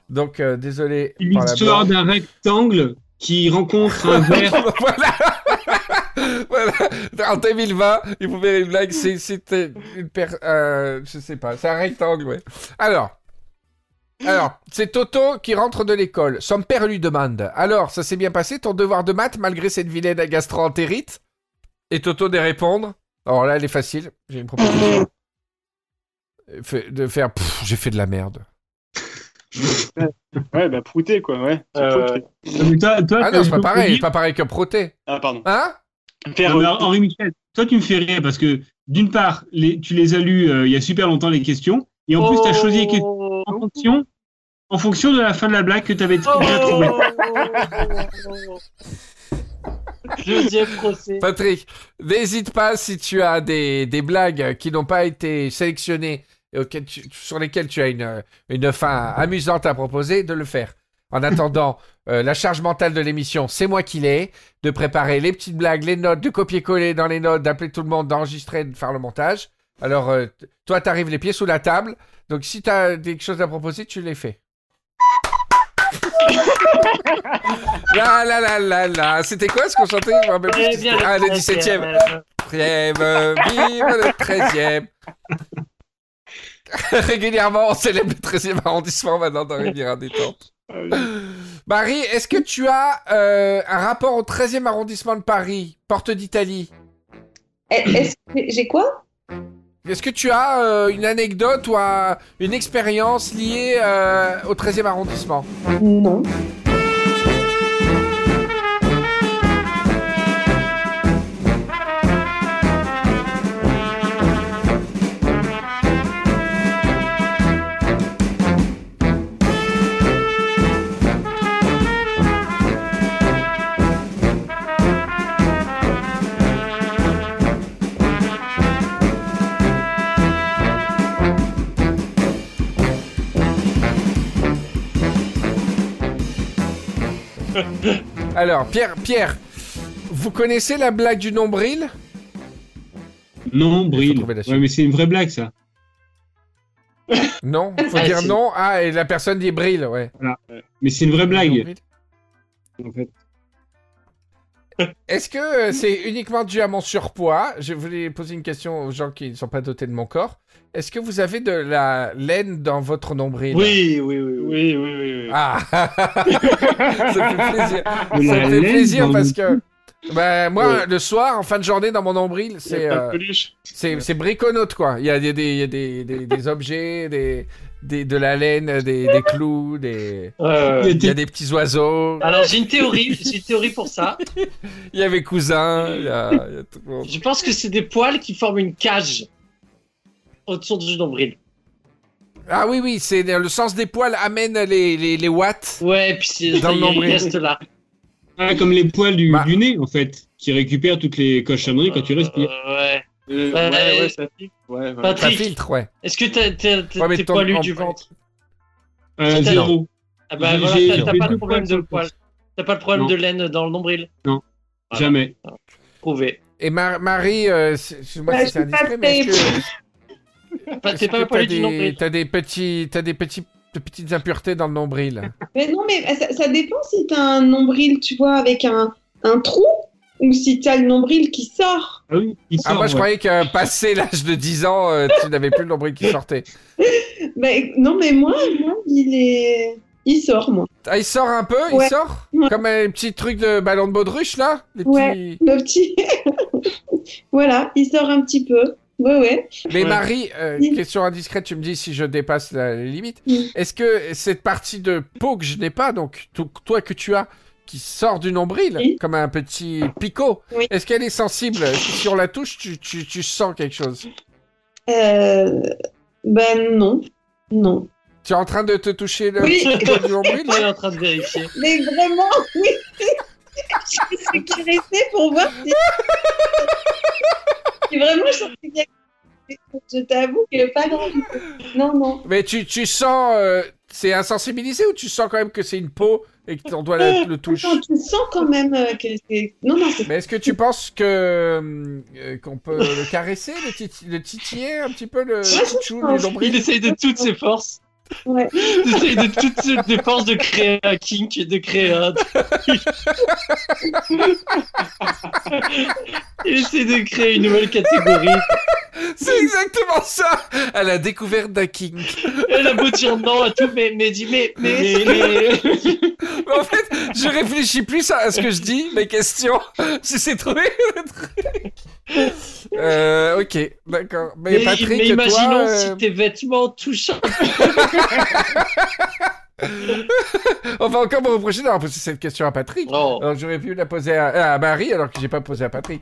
Donc euh, désolé. L'histoire blonde. d'un rectangle qui rencontre un verre. voilà. voilà. En 2020, il faut faire une blague. C'était une per... euh, je sais pas. C'est un rectangle, ouais. Alors. Alors, c'est Toto qui rentre de l'école. Son père lui demande Alors, ça s'est bien passé ton devoir de maths malgré cette vilaine gastro-entérite? Et Toto de répondre Alors là, elle est facile. J'ai une proposition. Fait- De faire J'ai fait de la merde. Ouais, bah prouter quoi, ouais. Euh, prouter. Mais toi, toi, Ah t'as non, c'est pas pareil. C'est copier. pas pareil que Proté. Ah, pardon. Hein? Faire Non, mais Henri Michel, toi tu me fais rire parce que d'une part, les, tu les as lus euh, il y a super longtemps les questions, et en plus tu as choisi les questions Oh. en fonction, en fonction de la fin de la blague que tu avais Oh. déjà trouvée. Deuxième procès. Patrick, n'hésite pas si tu as des, des blagues qui n'ont pas été sélectionnées tu- sur lesquelles tu as une, une fin amusante à proposer, de le faire. En attendant, euh, la charge mentale de l'émission, c'est moi qui l'ai, de préparer les petites blagues, les notes, de copier-coller dans les notes, d'appeler tout le monde, d'enregistrer, de faire le montage. Alors, euh, toi, t'arrives les pieds sous la table. Donc, si t'as des choses à proposer, tu les fais. la la la la la. C'était quoi ce qu'on chantait? Eh Ah, le 13e, 17e. euh, Trêve, vive le 13e. Régulièrement, on célèbre le 13e arrondissement maintenant dans Riviera Détente. Marie, est-ce que tu as euh, un rapport au 13e arrondissement de Paris, porte d'Italie? Eh, Est-ce que j'ai quoi? Est-ce que tu as euh, une anecdote ou un- une expérience liée euh, au 13e arrondissement? Non. Alors, Pierre, Pierre, vous connaissez la blague du nombril? Non, Bril. trouver la suite. Ouais, mais c'est une vraie blague, ça. Non Faut Ah, dire non. Ah, et la personne dit brille, ouais. Mais c'est une vraie blague, Nombril. en fait. Est-ce que euh, c'est uniquement dû à mon surpoids? Je voulais poser une question aux gens qui ne sont pas dotés de mon corps. Est-ce que vous avez de la laine dans votre nombril? Oui, oui, oui, oui. Oui. Ah Ça fait plaisir. Ça fait plaisir parce que bah, moi, Ouais. le soir, en fin de journée, dans mon nombril, c'est euh, c'est c'est briconote, quoi. Il y a des, des, des, des objets, des, des, de la laine, des, des clous, des... Il y a des petits oiseaux. Alors j'ai une théorie, j'ai une théorie pour ça. Il y avait cousin, il y a, il y a tout le monde. Je pense que c'est des poils qui forment une cage autour du nombril. Ah oui, oui, c'est le sens des poils amène les, les, les watts. Ouais, et puis c'est Dans ça le nombril. reste là. Ah, comme les poils du, Bah. du nez, en fait, qui récupèrent toutes les cochonneries quand tu respires. Euh, ouais. Euh, Ouais, ouais, ouais, ça pique. Ouais, ouais. Ça Patrick, filtre, ouais. est-ce que t'as- t'as- t'as- Ouais, mais t'es poilu en- du ventre Euh, zéro. Ah bah voilà, t'as- pas de problème de sur poils. le T'as pas de problème Non. de laine dans le nombril Non. Voilà. Jamais. Prouvé. Et Mar- Marie, euh, c'est- excuse-moi Bah, si c'est pas indiscret, mais est-ce que... Pas- est-ce T'es que pas t'as poilu du des- nombril T'as des petits, t'as des petits, de petites impuretés dans le nombril? Mais non, mais ça, ça dépend si t'as un nombril, tu vois, avec un, un trou, ou si t'as le nombril qui sort. Ah oui, il Ah, sort, moi, je ouais. croyais que passé l'âge de 10 ans, euh, tu n'avais plus le nombril qui sortait. Ben, non, mais moi, moi, il est. Il sort, moi. Ah, il sort un peu, Ouais. il sort Ouais. Comme un petit truc de ballon de baudruche, là Les petits... Ouais. Le petit. voilà, il sort un petit peu. Ouais, ouais. Mais. Marie, euh, Oui. question indiscrète, tu me dis si je dépasse la, limites. Oui. Est-ce que cette partie de peau que je n'ai pas, donc to- toi que tu as, qui sort du nombril, Oui. comme un petit picot, Oui. est-ce qu'elle est sensible? On la touche, tu, tu, tu sens quelque chose? Euh... Ben, non. Non. Tu es en train de te toucher le Oui. du nombril? Est là en train de vérifier. Mais vraiment, oui. je suis caressée pour voir si. si vraiment je sentais quelque chose. Je t'avoue que pas grand Non, non. Mais tu, tu sens... euh, c'est insensibilisé ou tu sens quand même que c'est une peau et qu'on doit la- le toucher? Attends, tu sens quand même euh, que c'est. Non, non, c'est. Mais est-ce que tu penses que euh, qu'on peut le caresser, le, titi- le titiller un petit peu le du nombril Il essaye de toutes ses forces. Ouais. Il essaye de toutes ses forces de créer un kink et de créer un. Il essaie de créer une nouvelle catégorie. C'est exactement ça À la découverte d'un king. Elle a beau dire non à tout, mais, mais dit mais, mais, mais, mais- Mais en fait, je réfléchis plus à ce que je dis, mes questions. J'essaie de trouver le truc. Euh, ok, d'accord. Mais, mais- Patrick, mais imaginons toi... euh, si tes vêtements touchent un On va encore me reprocher d'avoir posé cette question à Patrick. Oh. Alors j'aurais pu la poser à, à Marie alors que j'ai pas posé à Patrick.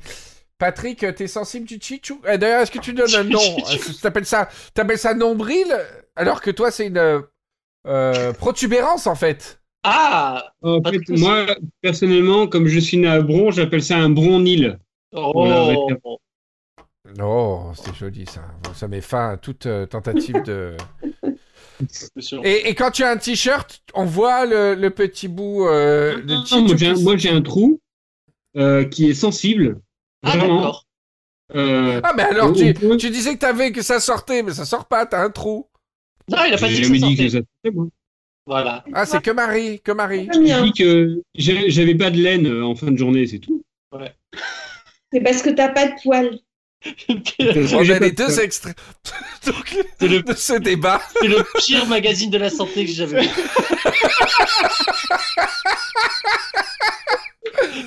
Patrick, t'es sensible du chichou Eh, D'ailleurs, est-ce que tu donnes un nom? T'appelles ça, t'appelles ça nombril? Alors que toi c'est une euh, protubérance en fait. Ah En fait, moi, personnellement, comme je suis né à Bron, j'appelle ça un bronil. Oh Oh, c'est joli ça. Bon, ça met fin à toute euh, tentative de. Et, et quand tu as un t-shirt, on voit le, le petit bout euh, de Non, moi, Chichu j'ai un, qui- moi, j'ai un trou euh, qui est sensible. Ah, Vraiment. d'accord. Euh, Ah, mais alors tu, peut- tu disais que t'avais que ça sortait, mais ça sort pas, t'as un trou. Non, il a pas dit que ça dit que sortait. ça sortait, moi. Voilà. Ah, c'est que Marie, que Marie. J'ai dit que j'avais pas de laine euh, en fin de journée, c'est tout. C'est parce que t'as pas de poils. On j'ai a pas les de deux extraits le, de ce débat. c'est le pire magazine de la santé que j'ai jamais vu.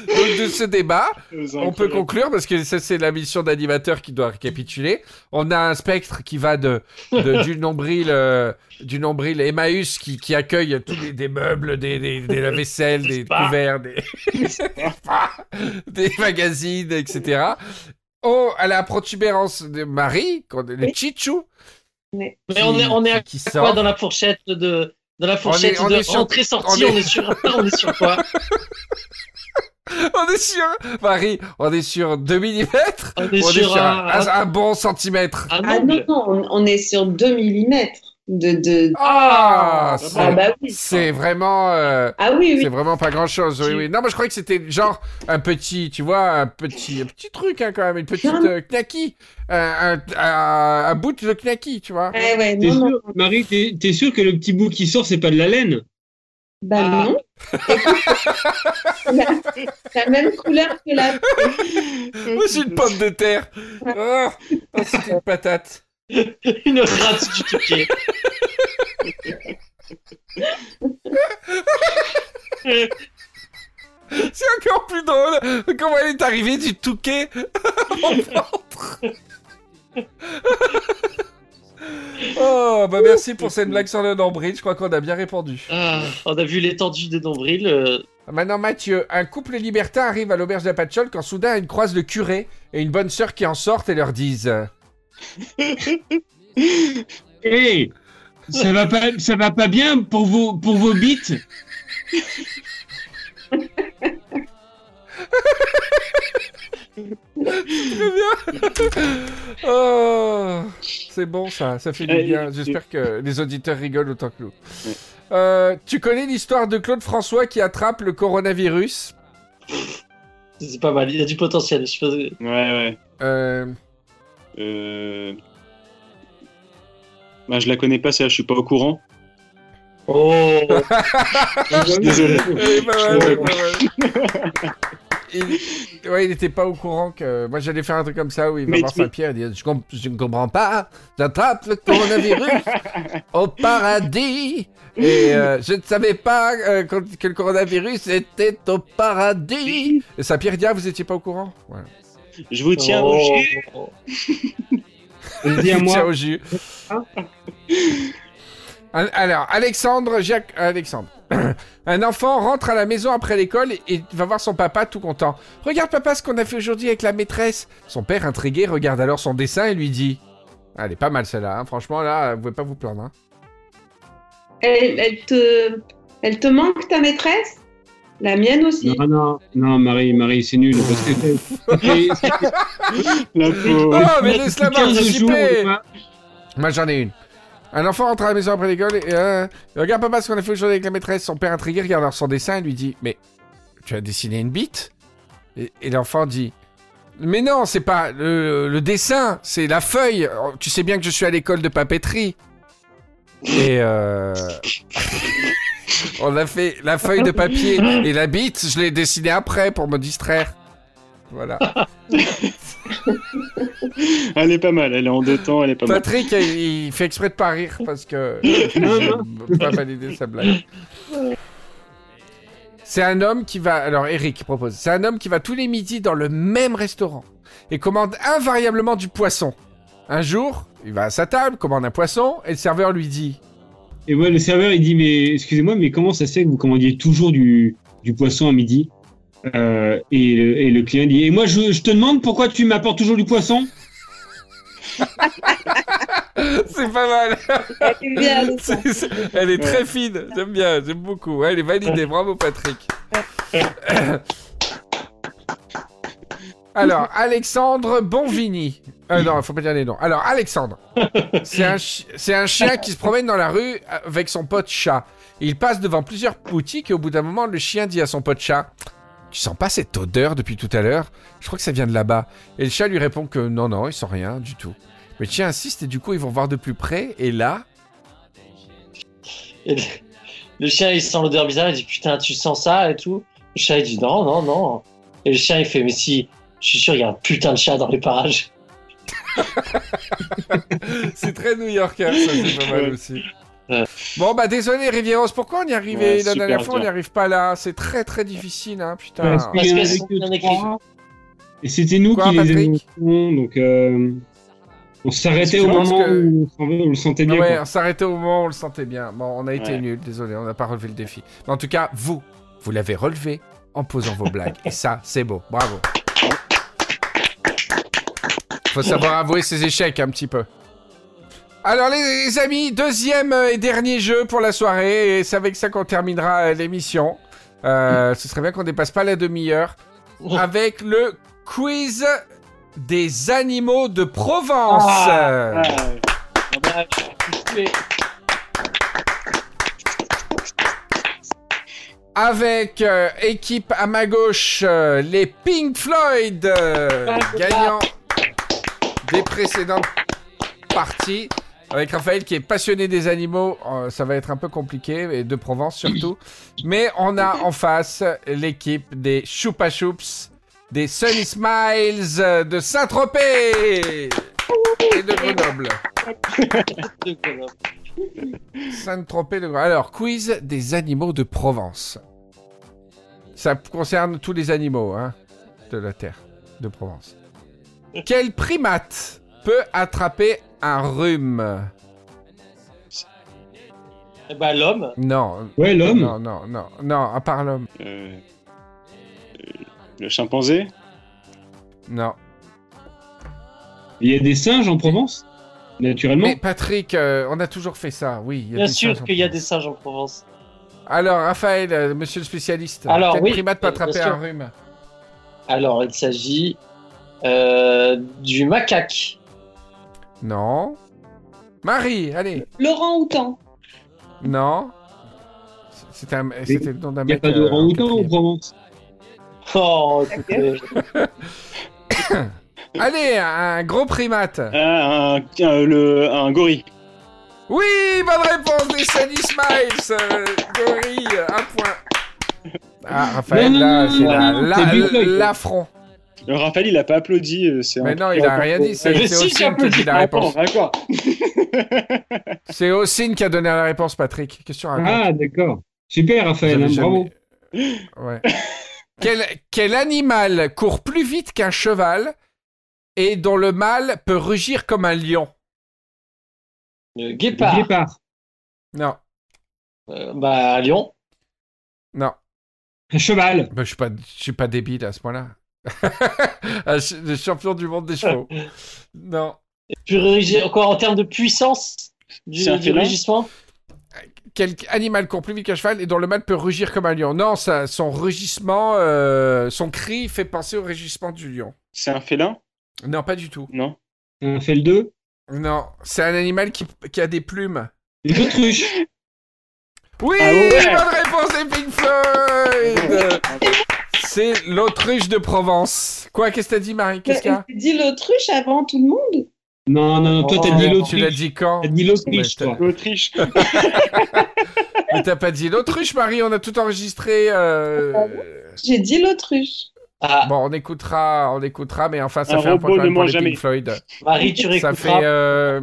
Donc, de ce débat, on peut conclure parce que ça c'est la mission d'animateur qui doit récapituler. On a un spectre qui va de, de- du nombril euh, du nombril Emmaüs qui, qui accueille tous les des meubles, des, des, des lave-vaisselle, des Pas. couverts, des, des magazines, etc. Oh, à la protubérance de Marie, qu'on- le Oui. Chichou. Mais on est, on est à qui quoi sort. dans la fourchette de dans la fourchette on de est sur- entrée-sortie on est- on est sur on est sur quoi On est sur Marie, on est sur 2 mm. On est On est sur un, un, bon centimètre. un Ah non, non, on, on est sur 2 mm de. de... Ah, Ah, c'est- Ah bah oui. c'est vraiment. euh, Ah oui, oui. C'est vraiment pas grand chose, oui, oui. Non, mais je croyais que c'était genre un petit, tu vois, un petit, un petit truc, hein, quand même, une petite euh, knacky. Un, un, un- un bout de knacky, tu vois. Ouais, ouais, T'es non, non. sûr, Marie, t'es t'es sûr que le petit bout qui sort, c'est pas de la laine? Bah Ah. non. la, la même couleur que la. C'est une pomme de terre. Oh, oh, c'est une patate. une rate du touquet. C'est encore plus drôle. Comment elle est arrivée du touquet au ventre. Oh, bah merci pour cette blague sur le nombril. Je crois qu'on a bien répondu. Ah, on a vu l'étendue des nombrils. euh, Maintenant, Mathieu, un couple libertin arrive à l'auberge d'Apachol quand soudain ils croisent le curé et une bonne sœur qui en sortent et leur disent Hé ça va pas, ça va pas bien pour vos, pour vos bites Oh, c'est bon ça, ça fait du bien. J'espère que les auditeurs rigolent autant que nous. Euh, tu connais l'histoire de Claude François qui attrape le coronavirus? C'est pas mal, il y a du potentiel. Je Ouais, ouais. Euh, Euh... Bah, je la connais pas, ça, je suis pas au courant. Oh Désolé. Ouais. pas mal. Il... Ouais, il était pas au courant que. Moi, j'allais faire un truc comme ça où il va voir tu- Saint-Pierre et dire je, comp- je ne comprends pas, j'attrape le coronavirus au paradis. Et euh, je ne savais pas euh, que le coronavirus était au paradis. Et Saint-Pierre dit ah, vous étiez pas au courant? Je vous tiens Oh. au jus. Vas-y à Tiens moi. au jus. Al- Alors, Alexandre, Jacques, Alexandre. Un enfant rentre à la maison après l'école et- va voir son papa tout content. Regarde papa ce qu'on a fait aujourd'hui avec la maîtresse. Son père intrigué regarde alors son dessin et lui dit Ah, Elle est pas mal celle-là, hein. franchement là, vous pouvez pas vous plaindre. hein. Elle, elle te, elle te manque ta maîtresse? La mienne aussi. Non, non, non, Marie, Marie, c'est nul. Parce que La pauvre. Oh, mais laisse-la 15 jours, participer. Moi j'en ai une. Un enfant rentre à la maison après l'école et euh, regarde papa ce qu'on a fait aujourd'hui avec la maîtresse. Son père intrigué regarde alors son dessin et lui dit Mais tu as dessiné une bite? Et, et l'enfant dit Mais non, c'est pas le, le dessin, c'est la feuille. Oh, Tu sais bien que je suis à l'école de papeterie. Et euh, on a fait la feuille de papier et la bite, je l'ai dessinée après pour me distraire. Voilà. Elle est pas mal, elle est en deux temps, elle est pas mal. Patrick, il il fait exprès de pas rire parce que pas valider sa blague. C'est un homme qui va. Alors, Eric propose. C'est un homme qui va tous les midis dans le même restaurant et commande invariablement du poisson. Un jour, il va à sa table, commande un poisson et le serveur lui dit Et moi, le serveur, il dit, mais excusez-moi, mais comment ça se fait que vous commandiez toujours du, du poisson à midi? Euh, et, le, et le client dit, et moi, je, je te demande pourquoi tu m'apportes toujours du poisson? C'est pas mal Elle est bien, ça. C'est- c'est- Elle est très fine, j'aime bien, j'aime beaucoup. Ouais, elle est validée, bravo Patrick. Alors, Alexandre Bonvini. Euh, non, faut pas dire les noms. Alors, Alexandre, c'est un, chi- c'est un chien qui se promène dans la rue avec son pote chat. Il passe devant plusieurs boutiques et au bout d'un moment, le chien dit à son pote chat Tu sens pas cette odeur depuis tout à l'heure? Je crois que ça vient de là-bas. Et le chat lui répond que non, non, il sent rien du tout. Mais le chien insiste et du coup, ils vont voir de plus près. Et là, Et le chien, il sent l'odeur bizarre, il dit putain, tu sens ça et tout? Le chat, il dit non, non, non. Et le chien, il fait mais si, je suis sûr, il y a un putain de chat dans les parages. c'est très new-yorkais, ça, c'est pas mal aussi. Bon, bah désolé, Rivieros, pourquoi on y arrivait Ouais, la dernière fois On n'y arrive pas là? C'est très très difficile, hein, putain. Parce qu'il y en Parce avait que que c'est bien écrit. trois, Et c'était nous Quoi, qui les Patrick? éliminons, donc euh, on s'arrêtait au moment que- où on, le sentait bien. ouais, quoi. on s'arrêtait au moment où on le sentait bien. Bon, on a été Ouais. nuls, désolé, on n'a pas relevé le défi. Mais en tout cas, vous, vous l'avez relevé en posant vos blagues. Et ça, c'est beau. Bravo. Faut savoir avouer ses échecs un petit peu. Alors les, les amis, deuxième euh, et dernier jeu pour la soirée, et c'est avec ça qu'on terminera euh, l'émission. Euh, ce serait bien qu'on dépasse pas la demi-heure. Avec le quiz des animaux de Provence. Ah, Ah, avec euh, équipe à ma gauche euh, les Pink Floyd, euh, gagnants des précédentes parties. Avec Raphaël qui est passionné des animaux, euh, ça va être un peu compliqué, et de Provence surtout. Mais on a en face l'équipe des Choupa Choups, des Sunny Smiles de Saint-Tropez et de Grenoble. Saint-Tropez de Grenoble. Alors, quiz des animaux de Provence. Ça concerne tous les animaux hein, de la Terre de Provence. Quel primate peut attraper un rhume? Eh ben, l'homme. Non. Ouais, l'homme. Non, non, non, non, à part l'homme. euh, euh, le chimpanzé? Non. Il y a des singes en Provence, naturellement. Mais Patrick, euh, on a toujours fait ça, oui. il y a Bien des sûr singes en qu'il y a des singes en Provence. Alors, Raphaël, euh, monsieur le spécialiste, Alors, quel oui, primate peut euh, attraper sûr. un rhume? Alors, il s'agit euh, du macaque. Non. Marie, allez. Laurent Houtan. Non. C'était un- c'était le nom d'un Il n'y a mec. pas euh, de en. Provence. Oh. Allez, un gros primate. Ah, un, un- le, un gorille. Oui, bonne réponse des Sunny Smiles. euh, gorille, un point. Ah, Raphaël, Non, là, c'est l'affront. Le Raphaël, il a pas applaudi. euh, C'est Mais non, il a rien dit, c'est Mais c'est si, Ossine j'ai qui a dit la réponse. D'accord. C'est Ossine qui a donné la réponse, Patrick. Question à Ah, d'accord. Super, Raphaël, hein, bravo. Ouais. quel, quel animal court plus vite qu'un cheval et dont le mâle peut rugir comme un lion? Le Le guépard. Guépard. Non, Euh, bah, à Lyon. non. Un cheval. Bah, je suis pas, je suis pas débile à ce point-là. Ch- le champion du monde des chevaux. Non. Quoi, en termes de puissance du, du félin rugissement Quel animal court plus vite qu'un cheval et dont le mâle peut rugir comme un lion Non, ça, son rugissement, euh, son cri fait penser au rugissement du lion. C'est un félin? Non, pas du tout. Non. Un fel 2. Non, c'est un animal qui, qui a des plumes. Une autruche. Oui, Ah ouais. bonne réponse des Pink Floyd C'est l'autruche de Provence. Quoi, qu'est-ce que t'as dit, Marie? Qu'est-ce qu'il y a? Tu dis l'autruche avant tout le monde? Non, non, non, toi t'as Oh, dit Tu l'as l'autruche. dit quand? T'as dit l'autruche, toi. L'Autriche. Mais t'as pas dit l'autruche, Marie, on a tout enregistré. euh, J'ai dit l'autruche. Ah, Bon, on écoutera, on écoutera, mais enfin, ça Un fait un point quand même pour les jamais. Pink Floyd. Marie, tu Ça fait, euh,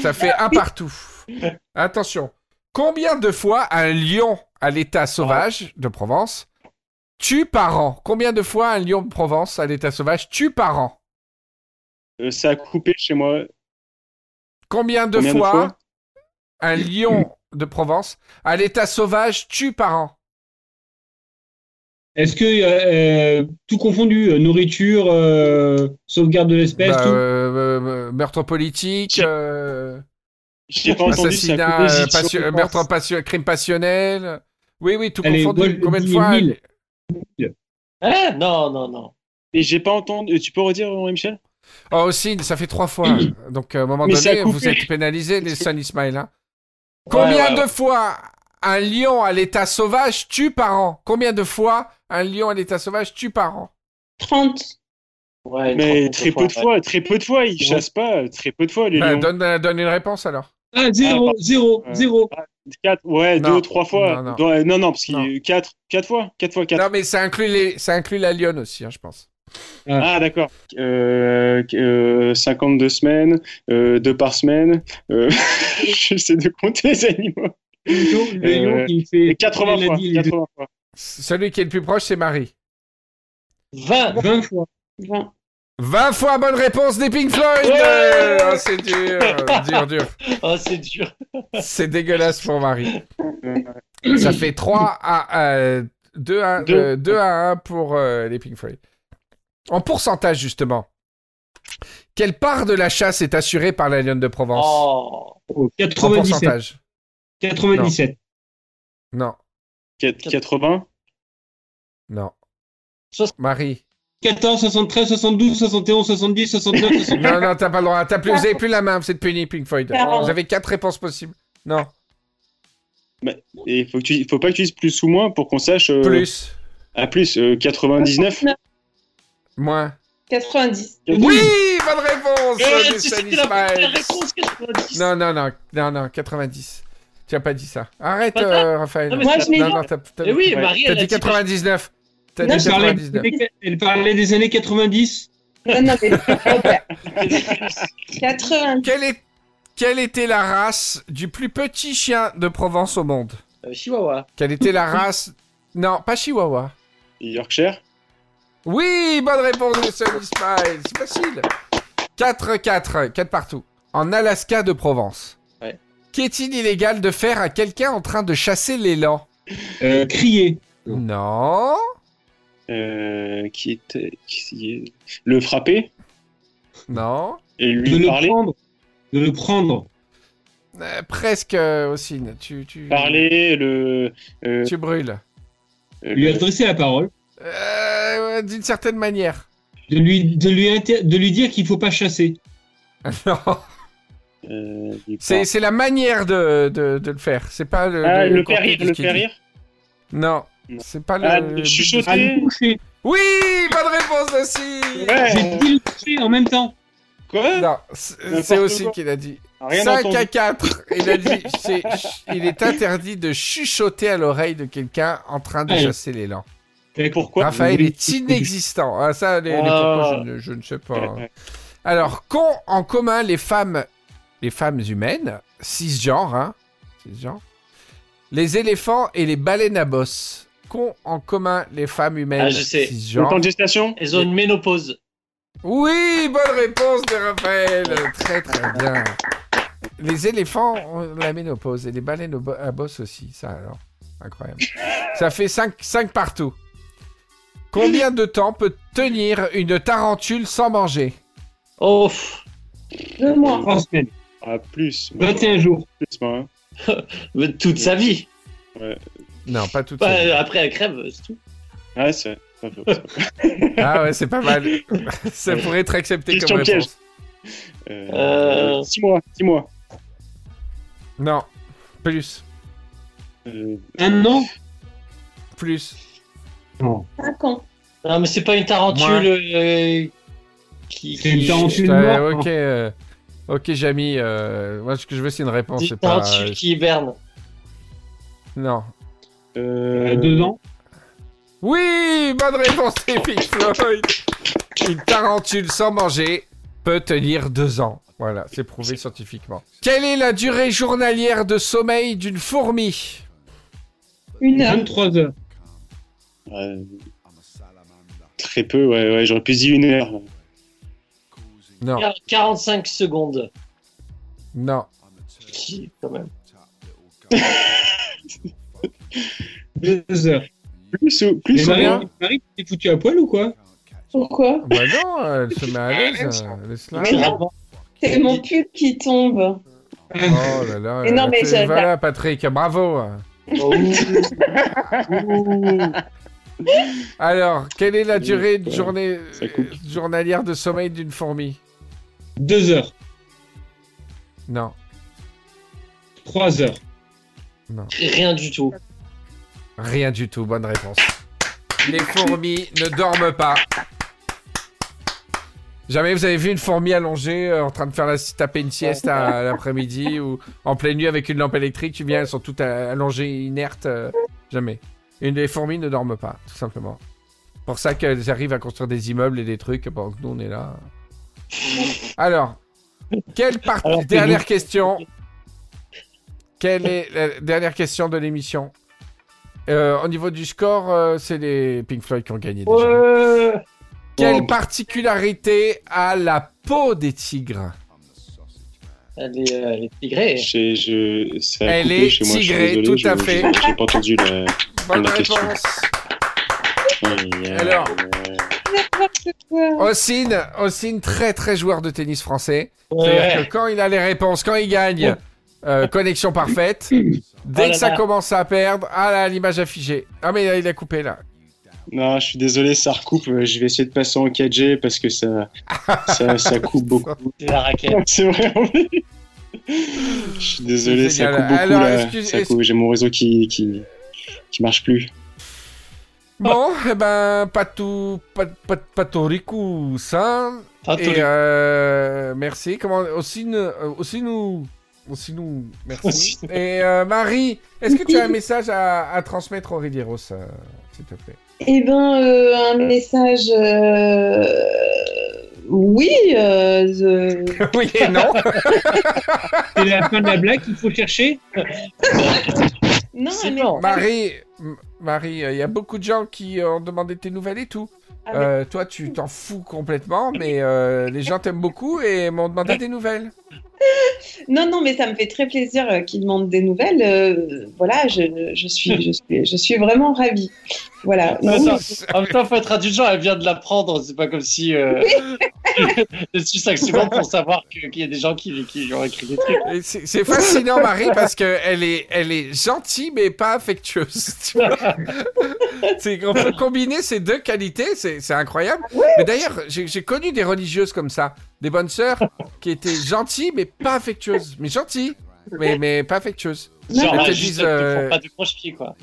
ça fait un partout. Attention. Combien de fois un lion à l'état sauvage de Provence tue par an Combien de fois un lion de Provence à l'état sauvage tue par an? Euh, ça a coupé chez moi. Combien de Combien de fois, un lion de Provence à l'état sauvage tue par an? Est-ce que euh, euh, tout confondu, nourriture, euh, sauvegarde de l'espèce, Bah, tout? euh, euh, Meurtre politique, J'ai- pas entendu assassinat, meurtre, pense. passio- crime passionnel. Oui, oui, tout Allez, confondu. Combien de fois. Hein? Non, non, non. Et j'ai pas entendu. Tu peux redire, Henri Michel? Oh, aussi, ça fait trois fois. Donc, à un moment Mais donné, vous êtes pénalisé, les Sun Ismail. Hein. Combien Ouais, ouais, de fois un lion à l'état sauvage tue par an? Combien de fois un lion à l'état sauvage tue par an? 30. Ouais, Mais très peu de ouais. fois, très peu de fois, ils Ouais. chassent pas, très peu de fois les Bah, lions. donne, euh, donne une réponse alors. Ah, zéro, Ah, zéro, euh, zéro. Quatre, ouais, Non. deux, trois fois. Non, non. Non, non, non, parce qu'il Non. y a eu quatre, quatre fois, quatre fois, quatre. Non, mais ça inclut, les... ça inclut la lionne aussi, hein, je pense. Ah, d'accord. Euh, euh, 52 semaines, euh, deux par semaine. Euh, J'essaie de compter les animaux. Le lion, Euh, fait Et 80 elle a fois. dit les deux. 80 fois. Celui qui est le plus proche, c'est Marie. 20 20 fois. 20. 20 fois bonne réponse des Pink Floyd Ouais oh, C'est dur, dur, dur. Oh, c'est dur. C'est dégueulasse pour Marie. Ça fait 3 à euh, 2 à, Deux. euh, 2 à 1 pour euh, les Pink Floyd. En pourcentage, justement. Quelle part de la chasse est assurée par la Lionne de Provence? Oh. Oh, En 97. pourcentage 97. Non, Quat- 80 non. Marie 14, 73, 72, 71, 70, 69, 69. Non, non, t'as pas le droit. T'as plus, vous avez plus la main, vous êtes puni, Pink Floyd. Vous avez 4 réponses possibles. Non, Et il faut, que tu- faut pas que tu dises plus ou moins pour qu'on sache. euh, plus, Ah, plus, euh, 99 moins. 90. Oui, bonne réponse du la 90. Non, non, non, non, non, 90. Tu as pas dit ça. Arrête, euh, Raphaël. Non, mais Moi, c'est- je l'ai non, dit. non, Eh a dit dit- 99. T'as Non, dit Elle parlait, 99. elle parlait des années 90. Non, non, mais. 90. Quelle, est... Quelle était la race du plus petit chien de Provence au monde? Euh, Chihuahua. Quelle était la race... Non, pas Chihuahua. Yorkshire? Oui, bonne réponse de Sunny Smile. C'est facile. 4-4, 4 partout. En Alaska de Provence. Ouais. Qu'est-il illégal de faire à quelqu'un en train de chasser l'élan Euh, crier. Non. Euh, qui était. qui est- Le frapper Non. et De lui le parler. prendre. De le prendre. Euh, presque euh, aussi. Tu, tu, Parler, le. euh, tu brûles. Lui le- adresser la parole. Euh, ouais, D'une certaine manière. De lui, de lui, inter- de lui dire qu'il faut pas chasser. non. euh, C'est la manière de, de, de le faire. C'est pas le. Ah, de le compter faire rire, de le qu'il faire rire Non. C'est pas le. Ah, le de- chuchoter. À le toucher. Oui, bonne réponse aussi. Ouais. J'ai dit le toucher en même temps. Quoi? Non, c'est aussi qu'il a dit. Rien 5 entendu. à 4. Il a dit c'est- il est interdit de chuchoter à l'oreille de quelqu'un en train de Ouais. chasser l'élan. Pourquoi? Raphaël est inexistant. Ah, ça, les, les Ah. pourquoi, je, ne, je ne sais pas. Ouais, Alors, qu'ont en commun les femmes, les femmes humaines, cisgenres, hein, cisgenres, les éléphants et les baleines à bosse? Qu'ont en commun les femmes humaines Ah, je sais. Le temps de gestation Elles ont une ménopause. Oui, bonne réponse de Raphaël. Très très bien. Les éléphants ont la ménopause et les baleines au bo- à bosse aussi. Ça alors, incroyable. Ça fait 5, 5 partout. Combien de temps peut tenir une tarentule sans manger? Oh, pff, Deux mois. Trois semaines. Ah, plus. 21 jours. Plus, moi, hein. mais toute sa vie. Non, pas tout de Bah, suite. après, elle crève, c'est tout. Ouais, c'est. Ah ouais, c'est pas mal. Ça pourrait être accepté Question comme réponse. Euh, Euh. Six mois, six mois. Non, plus, Euh, Un an plus. Non. 5 ans. Non, mais c'est pas une tarentule euh, qui. C'est une tarentule morte. ok, euh, ok, Jamy. euh, moi, ce que je veux, c'est une réponse. Une C'est pas. tarentule qui hiberne. Non. Euh, deux ans. Oui, bonne réponse, c'est Pink Floyd. Une tarentule sans manger peut tenir deux ans. Voilà, c'est prouvé scientifiquement. Quelle est la durée journalière de sommeil d'une fourmi? Une heure. 23 heures. euh, très peu, ouais, ouais, j'aurais pu dire une heure. Non, Quar- 45 secondes. non. Si, quand même. Deux heures. Plus plus Marie, moins Marie, t'es foutu à poil ou quoi? Pourquoi? Bah non, elle se met à l'aise. euh, laisse-la. Mais non. C'est mon pull qui tombe. Oh là là. Non, mais euh, je- Voilà, Patrick, bravo. Oh, Alors, quelle est la durée de journée euh, journalière de sommeil d'une fourmi? Deux heures, Non, trois heures. Rien du tout. Rien du tout. Bonne réponse. Les fourmis ne dorment pas. Jamais vous avez vu une fourmi allongée euh, en train de faire la taper une sieste à, l'après-midi ou en pleine nuit avec une lampe électrique Tu viens, elles sont toutes allongées, inertes. euh, jamais. Une des fourmis ne dorment pas, tout simplement. Pour ça qu'elles arrivent à construire des immeubles et des trucs pendant que nous on est là. Alors, quelle partie Dernière question. Quelle est la dernière question de l'émission? Euh, Au niveau du score, euh, c'est les Pink Floyd qui ont gagné déjà. Ouais. Quelle particularité a la peau des tigres Elle est, euh, elle est tigrée. Je- ça a Elle coupé est chez moi, je suis tigrée, désolé, tout je- à je- fait. J'ai pas entendu la. Bonne La question. réponse. Alors. Ossine, Ossine, très très joueur de tennis français. Ouais. C'est-à-dire que quand il a les réponses, quand il gagne, euh, connexion parfaite. Dès Oh que là ça là. commence à perdre, ah là, l'image affichée. Ah mais il a coupé là. Non, je suis désolé, ça recoupe. euh, Je vais essayer de passer en 4G parce que ça, ça, ça coupe beaucoup. C'est la raquette. C'est vrai. oui. Je suis désolé, ça coupe beaucoup Alors, là. excuse- Ça coupe, J'ai mon réseau qui, qui, qui marche plus. Bon, eh ben, pas tout, pas, pas, pas tout ricou, ça. Et euh, merci. Comment aussi nous, euh, aussi nous, nous, merci. Et euh, Marie, est-ce que tu as un message à, à transmettre au Rivieros, euh, s'il te plaît? Eh ben, euh, un message. euh, Oui. euh, the- Oui et non. C'est la fin de la blague qu'il faut chercher? Non, bon. Marie, Marie, il y a beaucoup de gens qui euh, ont demandé tes nouvelles et tout. Ah, Euh, toi, tu t'en fous complètement, mais euh, les gens t'aiment beaucoup et m'ont demandé des nouvelles. Non, non, mais ça me fait très plaisir euh, qu'ils demandent des nouvelles. euh, voilà, je, je, suis, je, suis, je suis vraiment ravie. Voilà. Non, Attends, mais- En même temps, faut être indulgent, elle vient de l'apprendre. C'est pas comme si. Euh... je suis 5 secondes pour savoir qu'il y a des gens qui, qui lui ont écrit des trucs. C'est c'est fascinant, Marie, parce que elle est, elle est gentille, mais pas affectueuse. tu vois. C'est qu'on peut combiner ces deux qualités, c'est c'est incroyable. Mais d'ailleurs, j'ai j'ai connu des religieuses comme ça, des bonnes sœurs qui étaient gentilles, mais pas affectueuses. Mais gentilles, mais, mais pas affectueuses. Genre, Elles te disent, juste, euh, ils font pas de croche-pied, quoi.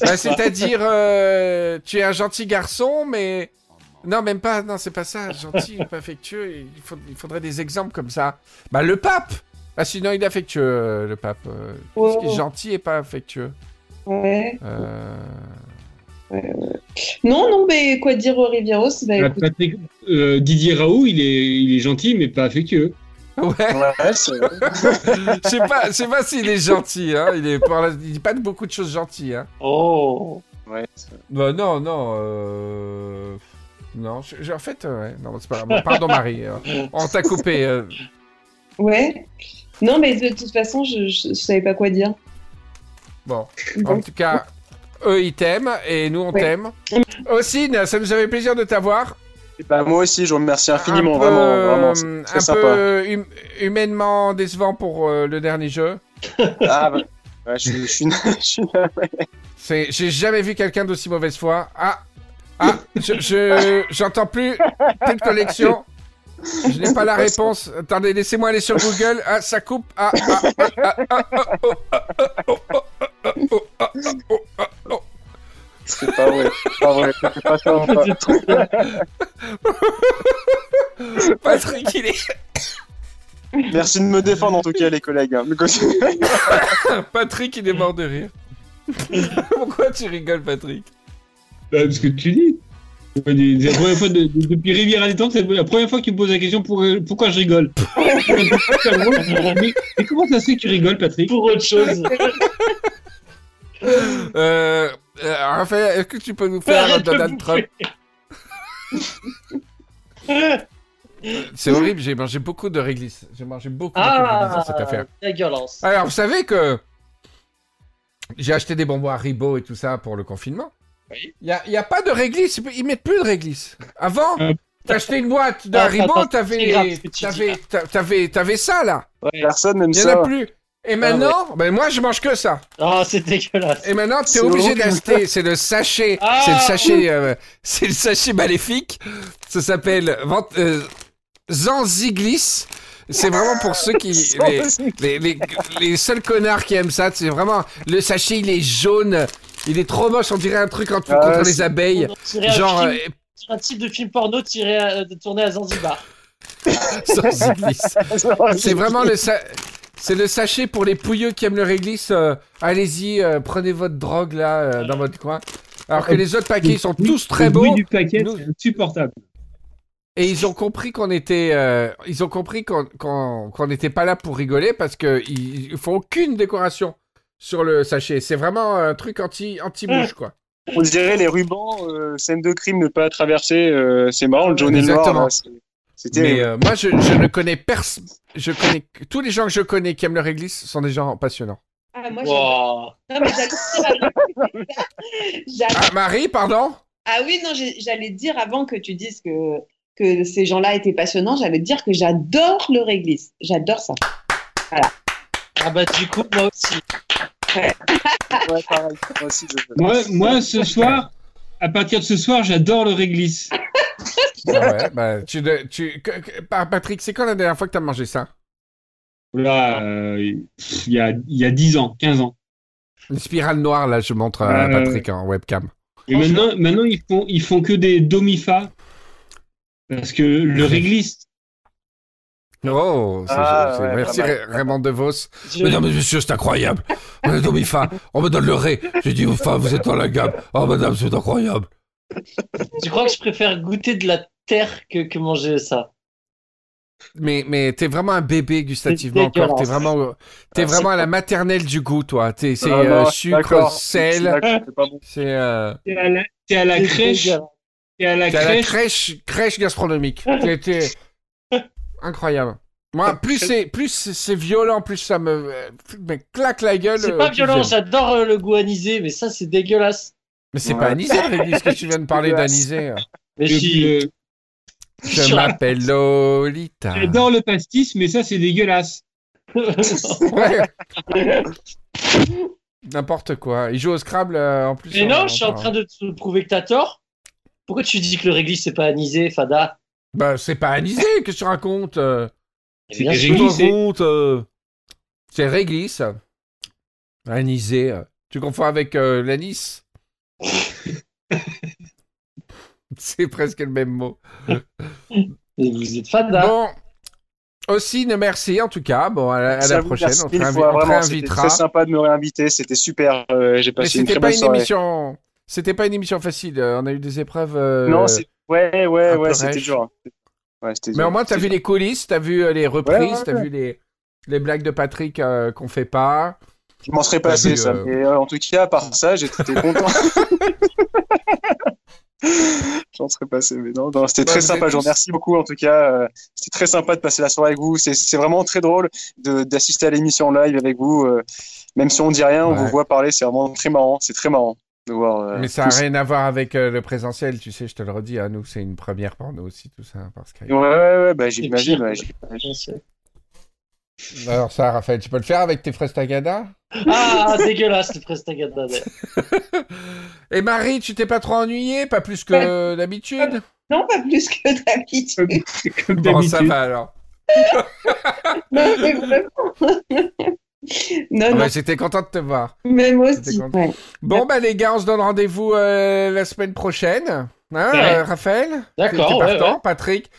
Bah, C'est-à-dire, euh, tu es un gentil garçon, mais. Non, même pas, non, c'est pas ça, gentil, pas affectueux. Il, faut- il faudrait des exemples comme ça. Bah, le pape Ah, sinon, il est affectueux, euh, le pape. Euh, Qu'est-ce qui est Oh. gentil et pas affectueux Ouais. Euh, Non, non, mais quoi dire au Rivieros bah, Euh, écoute, Patrick- euh, Didier Raoult, il est, il est gentil, mais pas affectueux. Ouais, Ouais, je sais pas, je sais pas s'il est gentil, hein. Il, est, par- il dit pas de beaucoup de choses gentilles, hein. Oh ouais, Bah, non, non, euh... Non, je- je- en fait, euh, ouais, non, c'est pas grave. Bon, Pardon, Marie, euh, on t'a coupé. euh. Ouais. Non, mais de toute façon, je, je, je savais pas quoi dire. Bon, en tout cas, eux, ils t'aiment et nous, on Ouais. t'aime. Ossine, ça nous avait plaisir de t'avoir. Bah, moi aussi, je vous remercie infiniment, Un peu, vraiment, vraiment. un sympa. peu hum- humainement décevant pour euh, le dernier jeu. Ah, bah, ouais, je, suis- je suis, je suis navré. C'est, j'ai jamais vu quelqu'un d'aussi mauvaise foi. Ah, ah, je, je- j'entends plus. Petite collection. Je n'ai pas la réponse. Attendez, laissez-moi aller sur Google. Ah, ça coupe. Ah, ah, ah, ah, ah, ah, oh, ah, ah, oh, ah, ah, ah, oh, ah, ah, oh, ah, oh. C'est pas vrai, c'est pas vrai, c'est pas ça. Patrick, il est. Merci de me défendre en tout cas, les collègues. hein. Patrick, il est mort de rire. Pourquoi tu rigoles, Patrick? Bah, parce que tu dis. C'est la première fois de- de- depuis Rivière à détente, c'est la première fois que tu me poses la question pour, pourquoi je rigole? mais, mais comment ça se fait que tu rigoles, Patrick? Pour autre chose. euh, euh, Raphaël, est-ce que tu peux nous faire Arrête de Donald Trump? C'est horrible, j'ai mangé beaucoup de réglisse. J'ai mangé beaucoup, beaucoup de réglisse dans Ah, cette affaire. la violence. Alors, vous savez que j'ai acheté des bonbons Haribo et tout ça pour le confinement. Oui. Il n'y a, pas de réglisse, ils mettent plus de réglisse. Avant, Ah. t'achetais une boîte Ah, c'est grave t'avais, ça là. Ouais. Personne n'aime Il n'y en a ça. plus. Et maintenant, ben moi je mange que ça. Oh, c'est dégueulasse. Et maintenant, t'es obligé d'acheter. C'est le sachet. Ah. c'est le sachet. euh, c'est le sachet maléfique. Ça s'appelle euh, Zanziglis. C'est vraiment pour ceux qui les, les, les, les seuls connards qui aiment ça. C'est vraiment le sachet. Il est jaune. Il est trop moche. On dirait un truc contre, Ah, contre les abeilles. Un Genre film- euh, un type de film porno tiré à, de tourné à Zanzibar. C'est vraiment le sa- c'est le sachet pour les pouilleux qui aiment le réglisse. euh, Allez-y, euh, prenez votre drogue là euh, dans votre coin. Alors que les autres paquets ils sont tous très Le bruit beaux. du paquet, Nous- c'est insupportable. Et ils ont compris qu'on était, euh, ils ont compris qu'on qu'on qu'on n'était pas là pour rigoler parce que ils, ils font aucune décoration sur le sachet. C'est vraiment un truc anti anti mouche quoi. On dirait les rubans, euh, scène de crime ne pas traverser. euh, c'est marrant, le jaune et le noir. Exactement. là, c'est- C'est Mais euh, moi je, je ne connais personne, je connais tous les gens que je connais qui aiment le réglisse sont des gens passionnants. Ah, moi, j'adore. Wow. Non, mais j'allais. Ah Marie, pardon? Ah oui, non, j'allais dire avant que tu dises que, que ces gens-là étaient passionnants, j'allais dire que j'adore le réglisse. J'adore ça. Ah bah du coup, moi aussi. Ouais, pareil. Moi aussi, je- Moi, moi, ce soir, à partir de ce soir, j'adore le réglisse. Ah ouais, bah, tu, tu, Patrick, c'est quand la dernière fois que t'as mangé ça? Là, euh, il y a, il y a 10 ans, 15 ans. Une spirale noire là, je montre à Euh, Patrick en webcam. Et maintenant, maintenant ils, font, ils font que des domifas. Parce que le réglisse, Oh, Ah, ouais, merci Raymond DeVos. Je- Mais non, mais monsieur, c'est incroyable. On est Domifa, on me donne le ré. J'ai dit, enfin, vous êtes dans la gamme. Oh, madame, c'est incroyable. Tu crois que je préfère goûter de la terre que, que manger ça? Mais, mais t'es vraiment un bébé gustativement encore. T'es vraiment, t'es Ah, vraiment à la maternelle du goût, toi. T'es, c'est Ah, euh, non, sucre, sel. c'est euh, t'es à la, à crèche? T'es à la t'es à la crèche? crèche, crèche gastronomique. Incroyable. Moi, plus c'est, plus c'est violent, plus ça me, euh, me claque la gueule. C'est euh, pas plus violent, j'adore euh, le goût anisé, mais ça c'est dégueulasse. Mais c'est Ouais. pas anisé, Rémi, ce que tu viens de parler d'anisé. euh. Mais si. le- Je m'appelle Lolita. J'adore le pastis, mais ça, c'est dégueulasse. Ouais. N'importe quoi. Il joue au Scrabble euh, en plus. Mais en- non, je suis en train de te prouver que t'as tort. Pourquoi tu dis que le réglisse c'est pas anisé, Fada? Bah, c'est pas anisé, qu'est-ce que tu racontes euh? C'est réglisse. racontes euh, C'est réglisse. Anisé. euh. Tu confonds avec euh, l'anis? C'est presque le même mot. Et vous êtes Fada. Bon. Aussi, merci en tout cas. Bon, à la, à prochaine. On te, C'était réinvitera. très sympa de me réinviter. C'était super. euh, J'ai Mais passé une c'était très pas bonne une soirée. émission. C'était pas une émission facile. On a eu des épreuves. euh, Non, c'est ouais, ouais, peu ouais, c'était dur. Ouais, Mais au moins, t'as vu les coulisses, t'as vu euh, les reprises, t'as vu les, les blagues de Patrick euh, qu'on fait pas. Je m'en serais passé vu, ça. euh, Mais euh, en tout cas, à part ça, j'étais content. J'en serais passé, mais non, non c'était Bah, très sympa. Je vous remercie beaucoup en tout cas. euh, C'était très sympa de passer la soirée avec vous. C'est vraiment très drôle d'assister à l'émission live avec vous. euh, Même si on dit rien, on Ouais. vous voit parler. C'est vraiment très marrant. C'est très marrant voir. euh, Mais ça n'a rien à voir avec euh, le présentiel, tu sais, je te le redis, à nous, c'est une première pour nous aussi, tout ça, par Skype. Ouais, ouais, ouais, bah, j'imagine. Alors ça, Raphaël, tu peux le faire avec tes fraises tagada Ah, dégueulasse le Prestagada. Et Marie, tu t'es pas trop ennuyée? Pas plus que d'habitude? Non, pas plus que d'habitude. Comme Bon, ça va alors. Non, mais vraiment. Non, non, Ouais, J'étais content de te voir. même aussi. ouais. Bon, bah les gars, on se donne rendez-vous euh, la semaine prochaine. Hein, Ouais. euh, Raphaël? D'accord, ouais. Patrick?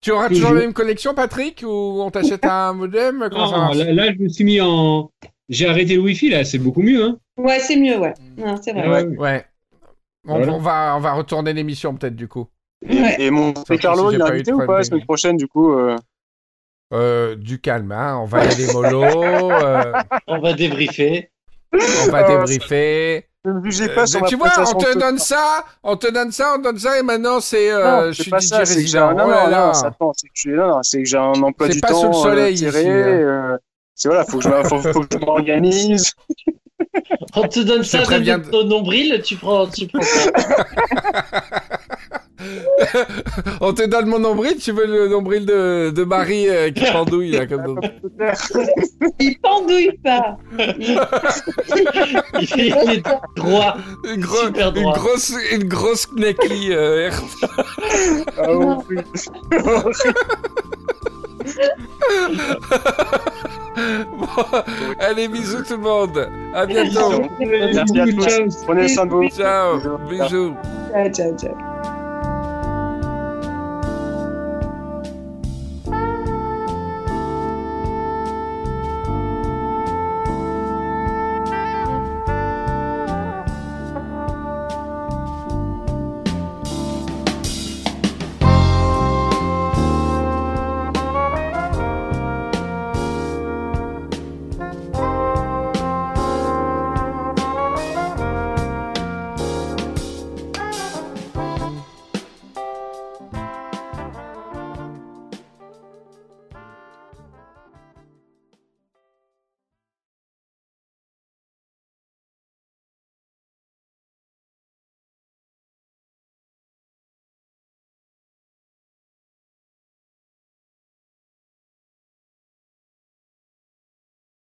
Tu auras toujours la même connexion, Patrick Ou on t'achète un modem? Non, là, là, je me suis mis en. J'ai arrêté le Wi-Fi, là, c'est beaucoup mieux. Hein. Ouais, c'est mieux, ouais. Non, c'est vrai. Ah ouais, ouais. Ouais. On, Voilà. on va, on va retourner l'émission peut-être du coup. Ouais. Et mon Carlo, il est invité ou pas la semaine prochaine du coup euh, Euh, du calme, hein. On va y aller mollo. euh, On va débriefer. on va Oh, débriefer. Ne jugez Euh, pas sur ma tu vois, on te donne ça, on te donne ça, on te donne ça, et maintenant c'est, euh, Non, je c'est suis pas DJ ça, c'est que j'ai résident. un, non, non, c'est que je suis- non, non, c'est que j'ai un emploi C'est du pas temps sous le soleil, euh, tiré, ici, hein. euh, c'est voilà, faut que je, me- faut, faut que je m'organise. On te donne ça de ton nombril, tu prends, tu prends ça. On te donne mon nombril, tu veux le nombril de, de Marie euh, qui pendouille là comme Il pendouille pas. Il- Il fait il est droit. une, gro- Super une droit. grosse une grosse knacky euh, Ah, oui. Bon, allez bisous tout le monde. À bientôt. Merci à tous. Ciao. Prenez soin de vous. Ciao. Bisous. Ciao, ciao, ciao.